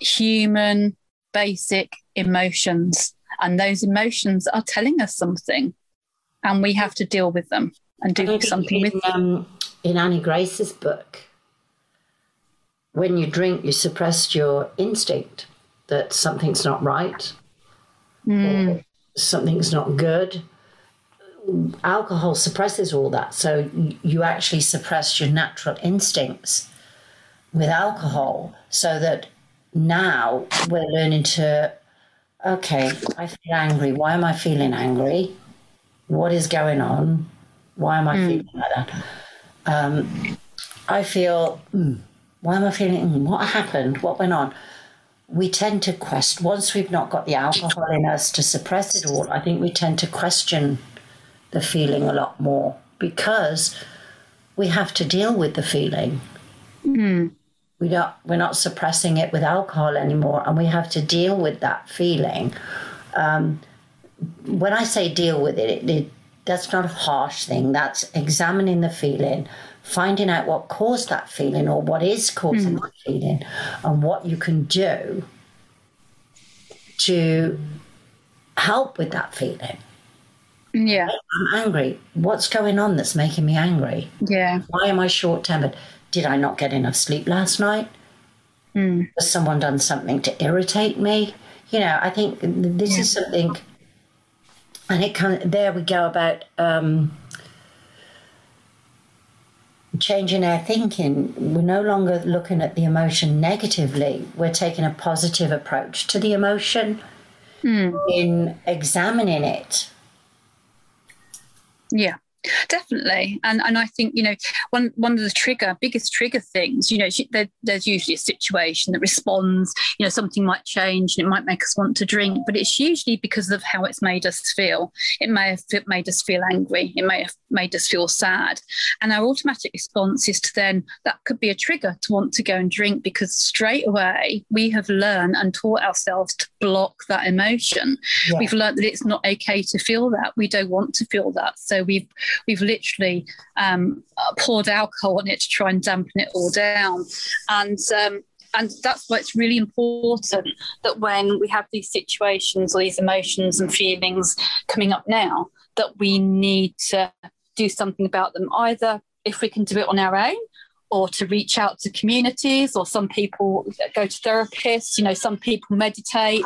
B: human, basic emotions, and those emotions are telling us something and we have to deal with them and do something in, with them. Um,
A: in Annie Grace's book, when you drink, you suppress your instinct that something's not right, mm. or something's not good. Alcohol suppresses all that. So you actually suppress your natural instincts with alcohol so that now we're learning to okay, I feel angry. Why am I feeling angry? What is going on? Why am I mm. feeling like that? Um, I feel, mm, why am I feeling, mm, what happened? What went on? We tend to question, once we've not got the alcohol in us to suppress it all, I think we tend to question the feeling a lot more because we have to deal with the feeling. Mm. We don't, we're not suppressing it with alcohol anymore, and we have to deal with that feeling. Um, when I say deal with it, it, it, that's not a harsh thing. That's examining the feeling, finding out what caused that feeling or what is causing mm. that feeling, and what you can do to help with that feeling.
B: Yeah.
A: I'm angry. What's going on that's making me angry?
B: Yeah.
A: Why am I short tempered? Did I not get enough sleep last night? Mm. Has someone done something to irritate me? You know, I think this yeah. is something and it kind of, there we go about um, changing our thinking. We're no longer looking at the emotion negatively. We're taking a positive approach to the emotion mm. in examining it.
B: Yeah definitely. And and i think you know one one of the trigger biggest trigger things you know there, there's usually a situation that responds you know something might change and it might make us want to drink but it's usually because of how it's made us feel. It may have made us feel angry. It may have made us feel sad. And our automatic response is to then that could be a trigger to want to go and drink because straight away we have learned and taught ourselves to block that emotion. Yeah. we've learned that it's not okay to feel that. We don't want to feel that. So we've we've literally um, poured alcohol on it to try and dampen it all down. And um, and that's why it's really important that when we have these situations or these emotions and feelings coming up now, that we need to do something about them. Either if we can do it on our own, or to reach out to communities, or some people go to therapists, you know, some people meditate.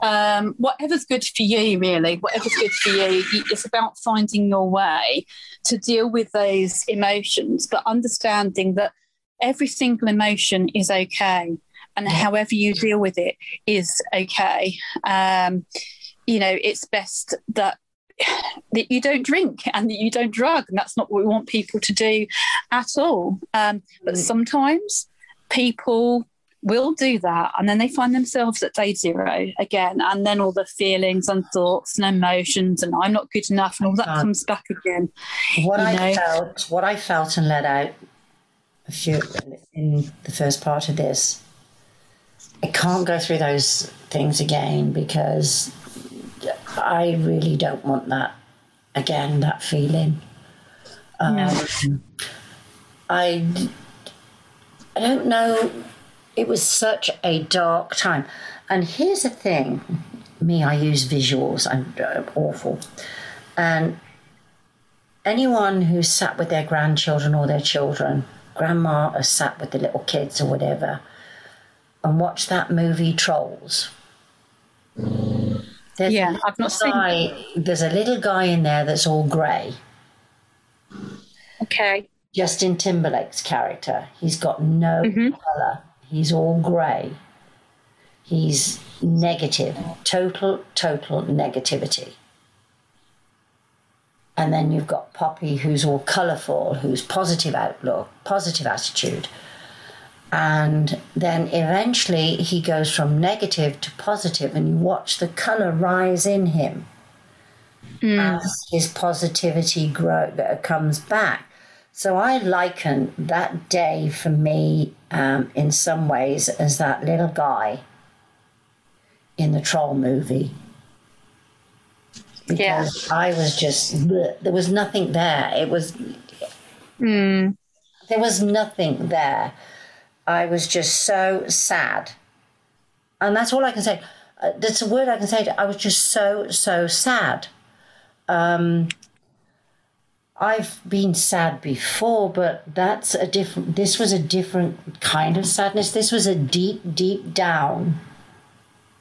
B: Um, whatever's good for you, really, whatever's good for you, it's about finding your way to deal with those emotions, but understanding that every single emotion is okay. And however you deal with it is okay. Um, you know, it's best that that you don't drink and that you don't drug. And that's not what we want people to do at all. Um, but mm. sometimes people will do that and then they find themselves at day zero again and then all the feelings and thoughts and emotions and i'm not good enough and all that comes back again
A: what i know? felt what i felt and let out a few in the first part of this i can't go through those things again because I really don't want that again, that feeling. Um, no. I, I don't know. It was such a dark time. And here's the thing me, I use visuals, I'm uh, awful. And anyone who sat with their grandchildren or their children, grandma has sat with the little kids or whatever, and watched that movie Trolls.
B: There's yeah, I've not
A: guy,
B: seen.
A: There's a little guy in there that's all grey.
B: Okay.
A: Justin Timberlake's character. He's got no mm-hmm. colour. He's all grey. He's negative, total, total negativity. And then you've got Poppy, who's all colourful, who's positive outlook, positive attitude. And then eventually he goes from negative to positive, and you watch the color rise in him mm. as his positivity grow, uh, comes back. So I liken that day for me um, in some ways as that little guy in the troll movie. Because yeah. I was just, there was nothing there. It was,
B: mm.
A: there was nothing there. I was just so sad. And that's all I can say. Uh, that's a word I can say. I was just so, so sad. Um, I've been sad before, but that's a different, this was a different kind of sadness. This was a deep, deep down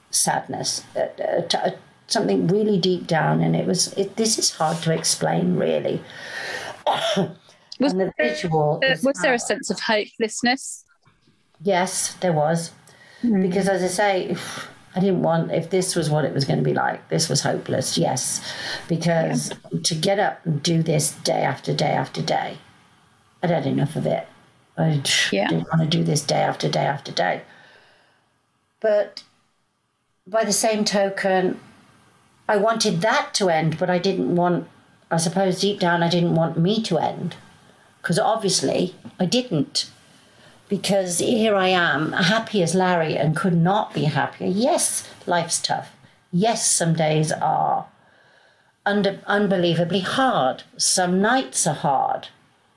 A: sadness, uh, uh, uh something really deep down. And it was, it, this is hard to explain, really.
B: was, the there, was there a sense of hopelessness
A: Yes, there was. Mm. Because as I say, I didn't want, if this was what it was going to be like, this was hopeless, yes. Because yeah. to get up and do this day after day after day, I'd had enough of it. I yeah. didn't want to do this day after day after day. But by the same token, I wanted that to end, but I didn't want, I suppose deep down, I didn't want me to end. Because obviously I didn't because here I am, happy as Larry, and could not be happier. Yes, life's tough. Yes, some days are under, unbelievably hard. Some nights are hard.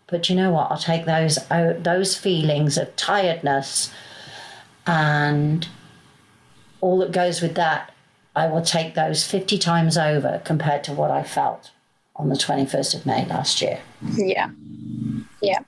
A: But you know what? I'll take those uh, those feelings of tiredness and all that goes with that. I will take those 50 times over compared to what I felt on the 21st of May last year.
B: Yeah. Yeah.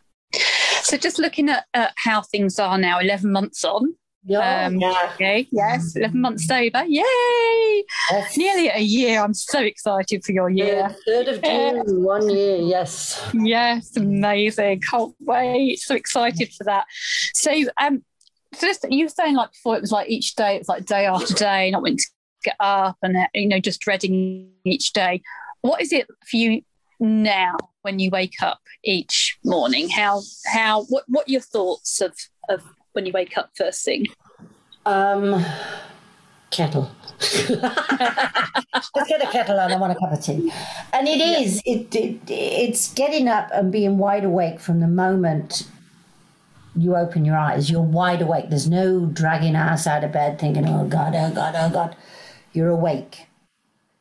B: So just looking at, at how things are now, 11 months on.
A: Yeah, um, yeah.
B: Okay, yes, 11 months sober. Yay! Yes. Nearly a year. I'm so excited for your year.
A: Yeah, 3rd of June, one year, yes.
B: Yes, amazing. Can't wait. So excited for that. So, um, so just, you were saying like before, it was like each day, it was like day after day, not wanting to get up and, uh, you know, just dreading each day. What is it for you now when you wake up each morning? How how what what your thoughts of of when you wake up first thing?
A: Um, kettle. Let's get a kettle on. I want a cup of tea. And it is it, it it's getting up and being wide awake from the moment you open your eyes. You're wide awake. There's no dragging ass out of bed thinking, oh God, oh God, oh God. You're awake.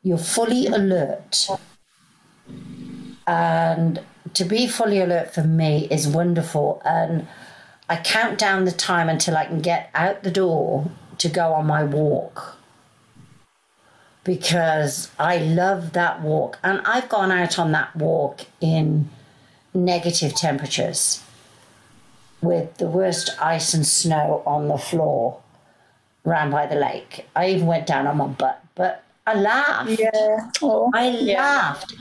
A: You're fully alert And to be fully alert for me is wonderful. And I count down the time until I can get out the door to go on my walk because I love that walk. And I've gone out on that walk in negative temperatures with the worst ice and snow on the floor round by the lake. I even went down on my butt, but I laughed.
B: Yeah. Oh,
A: I
B: yeah.
A: laughed.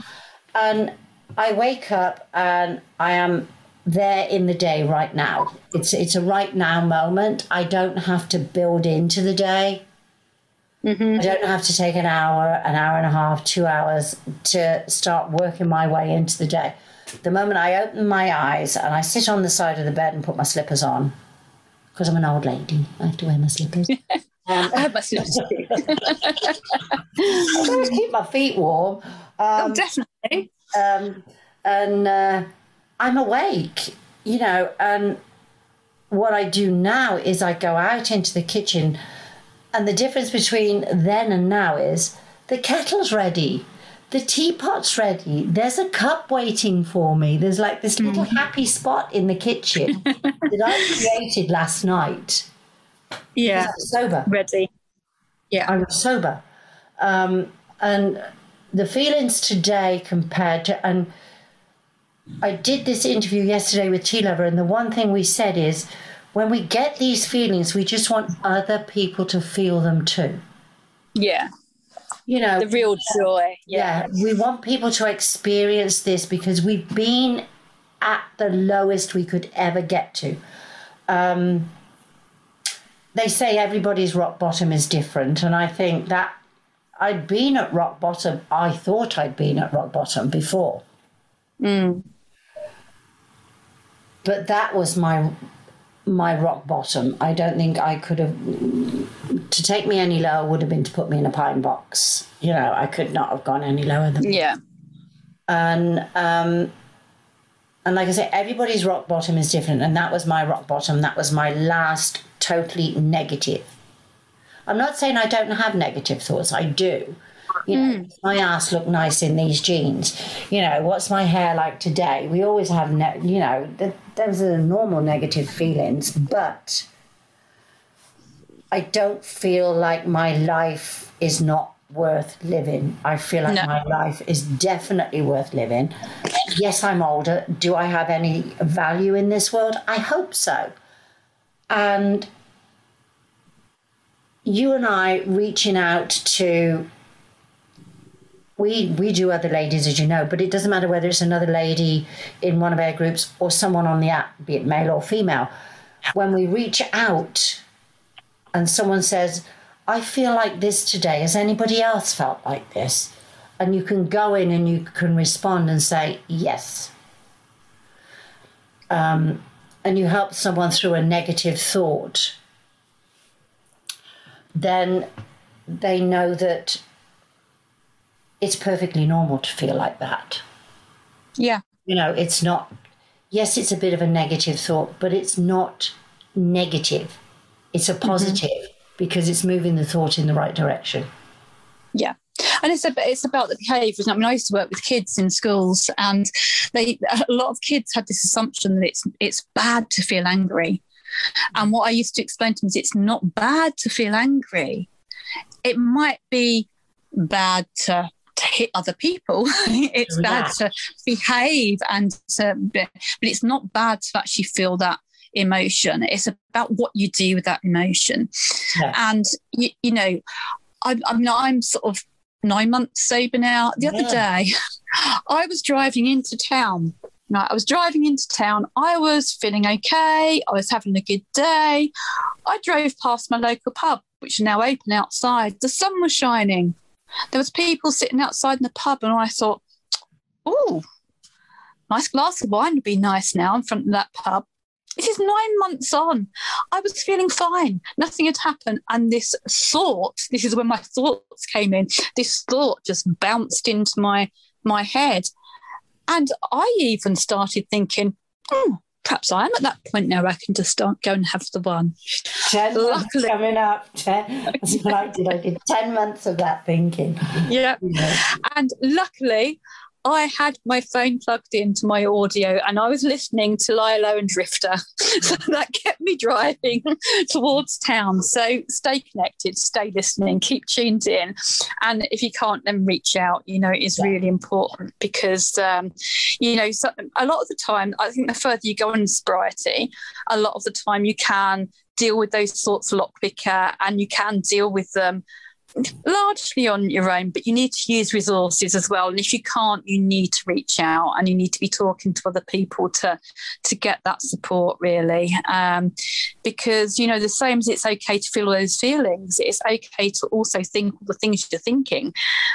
A: And I wake up and I am there in the day right now. It's it's a right now moment. I don't have to build into the day. I don't have to take an hour, an hour and a half, two hours to start working my way into the day. The moment I open my eyes and I sit on the side of the bed and put my slippers on, because I'm an old lady, I have to wear my slippers. Um,
B: I have my slippers.
A: I always keep my feet warm.
B: oh,
A: Um,
B: definitely.
A: Um, and uh, I'm awake, you know. And what I do now is I go out into the kitchen, and the difference between then and now is the kettle's ready, the teapot's ready. There's a cup waiting for me. There's like this little happy spot in the kitchen that I created last night.
B: Yeah.
A: Sober.
B: Ready. Yeah.
A: I was sober. Um, and the feelings today compared to, and I did this interview yesterday with Tea Lover, and the one thing we said is when we get these feelings, we just want other people to feel them too.
B: Yeah.
A: You know,
B: The real joy.
A: yeah, we want people to experience this because we've been at the lowest we could ever get to. Um, they say everybody's rock bottom is different, and I think that I'd been at rock bottom. I thought I'd been at rock bottom before,
B: Mm.
A: but that was my my rock bottom. I don't think I could have to take me any lower would have been to put me in a pine box. You know, I could not have gone any lower than
B: Yeah.
A: and um, and like I say, everybody's rock bottom is different, and that was my rock bottom. That was my last totally negative. I'm not saying I don't have negative thoughts. I do. You know, does my ass look nice in these jeans. You know, what's my hair like today? We always have, ne- you know, th- those are normal negative feelings, but I don't feel like my life is not worth living. I feel like
B: No.
A: my life is definitely worth living. Yes, I'm older. Do I have any value in this world? I hope so. And you and I reaching out to we we do other ladies as you know, but it doesn't matter whether it's another lady in one of our groups or someone on the app, be it male or female. When we reach out and someone says, I feel like this today. Has anybody else felt like this? And you can go in and you can respond and say, yes. Um, and you help someone through a negative thought, then they know that it's perfectly normal to feel like that.
B: Yeah.
A: You know, it's not, yes, it's a bit of a negative thought, but it's not negative. It's a mm-hmm. positive because it's moving the thought in the right direction.
B: Yeah. And it's, a, it's about the behaviours. I mean, I used to work with kids in schools, and they a lot of kids had this assumption that it's it's bad to feel angry. And mm. what I used to explain to them is it's not bad to feel angry. It might be bad to, to hit other people. it's bad to behave and to, but it's not bad to actually feel that emotion. It's about what you do with that emotion.
A: Yeah.
B: And you, you know, I, I mean, I'm sort of nine months sober now. The other day, I was driving into town. I was driving into town. I was feeling okay. I was having a good day. I drove past my local pub, which is now open outside. The sun was shining. There was people sitting outside in the pub, and I thought, "Oh, nice glass of wine would be nice now in front of that pub." It is nine months on. I was feeling fine. Nothing had happened. And this thought, this is when my thoughts came in, this thought just bounced into my my head. And I even started thinking, oh, perhaps I am at that point now where I can just start go and have the one.
A: 10 months
B: Luckily-
A: coming up. 10, that's I did. I did 10 months of that thinking.
B: Yeah.
A: Know.
B: And luckily, I had my phone plugged into my audio and I was listening to Lilo and Drifter. so that kept me driving towards town. So stay connected, stay listening, keep tuned in. And if you can't, then reach out. You know, it is yeah. really important because, um, you know, so, a lot of the time, I think the further you go in sobriety, a lot of the time you can deal with those sorts a lot quicker and you can deal with them largely on your own, but you need to use resources as well. And if you can't, you need to reach out and you need to be talking to other people to to get that support really. Um, because you know, the same as it's okay to feel those feelings, it's okay to also think the things you're thinking.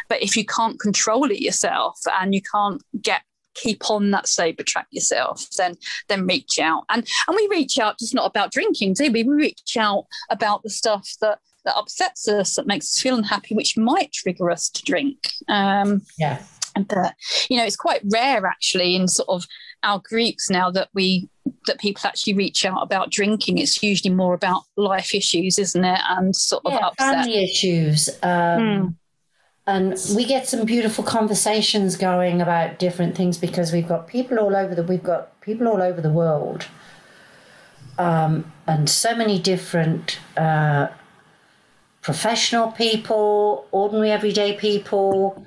B: But if you can't control it yourself and you can't get keep on that sober track yourself, then then reach out. And and we reach out just not about drinking, do we? We reach out about the stuff that that upsets us, that makes us feel unhappy, which might trigger us to drink. Um,
A: yeah.
B: And uh, you know, it's quite rare actually in sort of our groups now that we that people actually reach out about drinking. It's usually more about life issues, isn't it? And sort of
A: yeah,
B: upset.
A: family issues. Um, mm. And we get some beautiful conversations going about different things because we've got people all over the we've got people all over the world, um, and so many different uh, professional people, ordinary everyday people,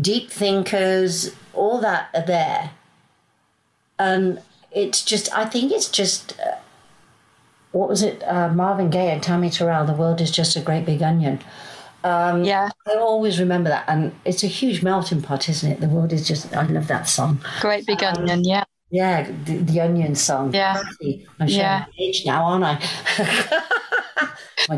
A: deep thinkers, all that are there. And it's just, I think it's just, uh, what was it, uh, Marvin Gaye and Tammi Terrell, The World is Just a Great Big Onion. Um,
B: yeah.
A: I always remember that. And it's a huge melting pot, isn't it? The world is just, I love that song.
B: Great Big um, Onion, yeah.
A: Yeah, the, the Onion song.
B: Yeah.
A: I'm showing yeah. age now, aren't I?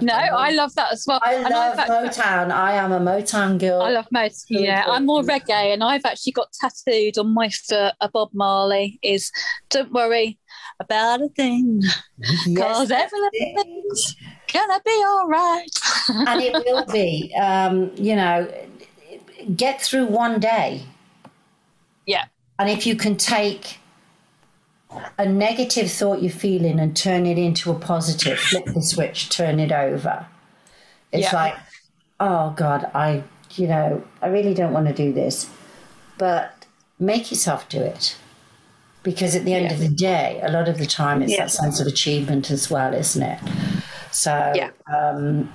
B: no, I love that as well.
A: I and love I've Motown. I am a Motown girl.
B: I love Motown. Yeah, I'm more reggae, and I've actually got tattooed on my foot a Bob Marley is "Don't worry about a thing, because yes, everything's gonna be all right."
A: and it will be. Um, you know, get through one day.
B: Yeah.
A: And if you can take a negative thought you're feeling and turn it into a positive, flip the switch, turn it over. It's yeah. like, oh God, I, you know, I really don't want to do this. But make yourself do it. Because at the end yeah. of the day, a lot of the time it's yeah. that sense of achievement as well, isn't it? So,
B: yeah.
A: Um,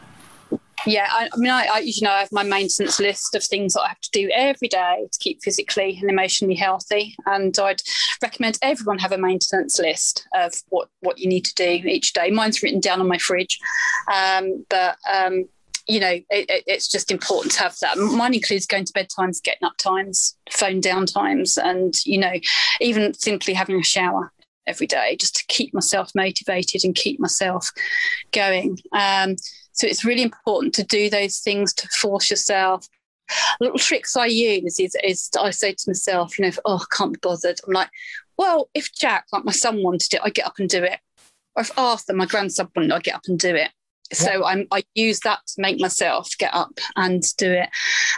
B: yeah, I, I mean, I, I, you know, I have my maintenance list of things that I have to do every day to keep physically and emotionally healthy, and I'd recommend everyone have a maintenance list of what what you need to do each day. Mine's written down on my fridge, um, but um, you know, it, it, it's just important to have that. Mine includes going to bed times, getting up times, phone down times, and you know, even simply having a shower every day just to keep myself motivated and keep myself going. Um, so it's really important to do those things to force yourself. Little tricks I use is, is I say to myself, you know, oh, I can't be bothered. I'm like, well, if Jack, like my son, wanted it, I get up and do it. Or if Arthur, my grandson, wanted it, I get up and do it. So I'm, I use that to make myself get up and do it.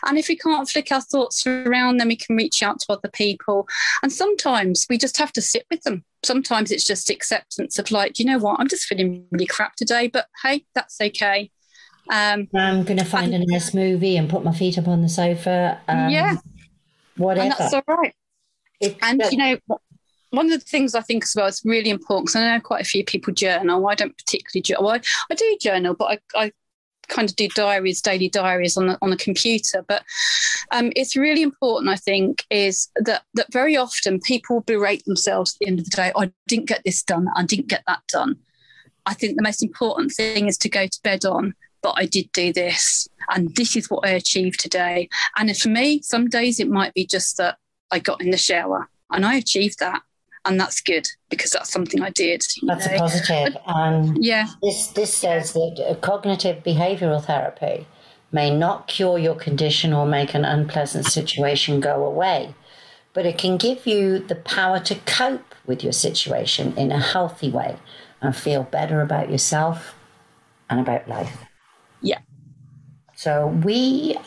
B: And if we can't flick our thoughts around, then we can reach out to other people. And sometimes we just have to sit with them. Sometimes it's just acceptance of like, you know what, I'm just feeling really crap today, but hey, that's okay. Um,
A: I'm going to find and, a nice movie and put my feet up on the sofa. Um,
B: yeah.
A: Whatever.
B: And that's all right. It's, and, you know, one of the things I think as well is really important because I know quite a few people journal. I don't particularly journal. Well, I, I do journal, but I, I kind of do diaries, daily diaries on the on the computer. But um, it's really important, I think, is that that very often people berate themselves at the end of the day. I didn't get this done. I didn't get that done. I think the most important thing is to go to bed on. But I did do this, and this is what I achieved today. And for me, some days it might be just that I got in the shower and I achieved that and that's good because that's something I did.
A: That's know. a positive. Um,
B: yeah.
A: This this says that cognitive behavioural therapy may not cure your condition or make an unpleasant situation go away, but it can give you the power to cope with your situation in a healthy way and feel better about yourself and about life.
B: Yeah.
A: So we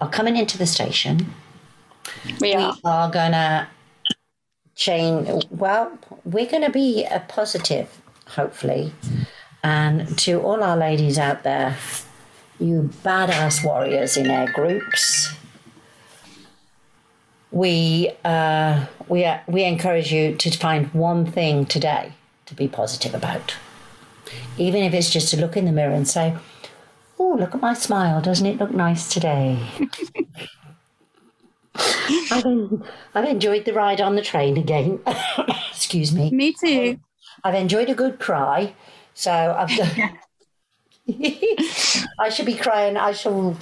A: are coming into the station.
B: We are.
A: We are going to change. Well, we're going to be a positive, hopefully. And to all our ladies out there, you badass warriors in our groups, we uh, we uh, we encourage you to find one thing today to be positive about, even if it's just to look in the mirror and say, "Oh, look at my smile! Doesn't it look nice today?" I've, en- I've enjoyed the ride on the train again. Excuse me.
B: Me too.
A: I've enjoyed a good cry. So I've done. I should be crying. I shall.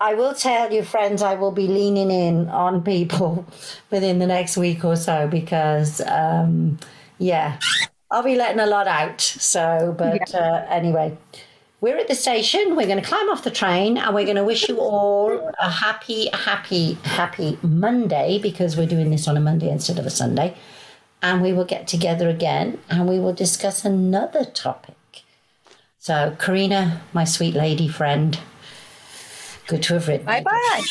A: I will tell you, friends, I will be leaning in on people within the next week or so because, um, yeah, I'll be letting a lot out. So, but uh, anyway, we're at the station. We're going to climb off the train and we're going to wish you all a happy, happy, happy Monday because we're doing this on a Monday instead of a Sunday. And we will get together again and we will discuss another topic. So, Karina, my sweet lady friend, good to have written.
B: Bye bye.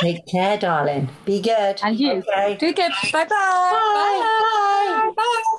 A: Take care, darling. Be good.
B: And you.
A: Okay.
B: Do good. Bye bye.
A: Bye. Bye.
B: Bye.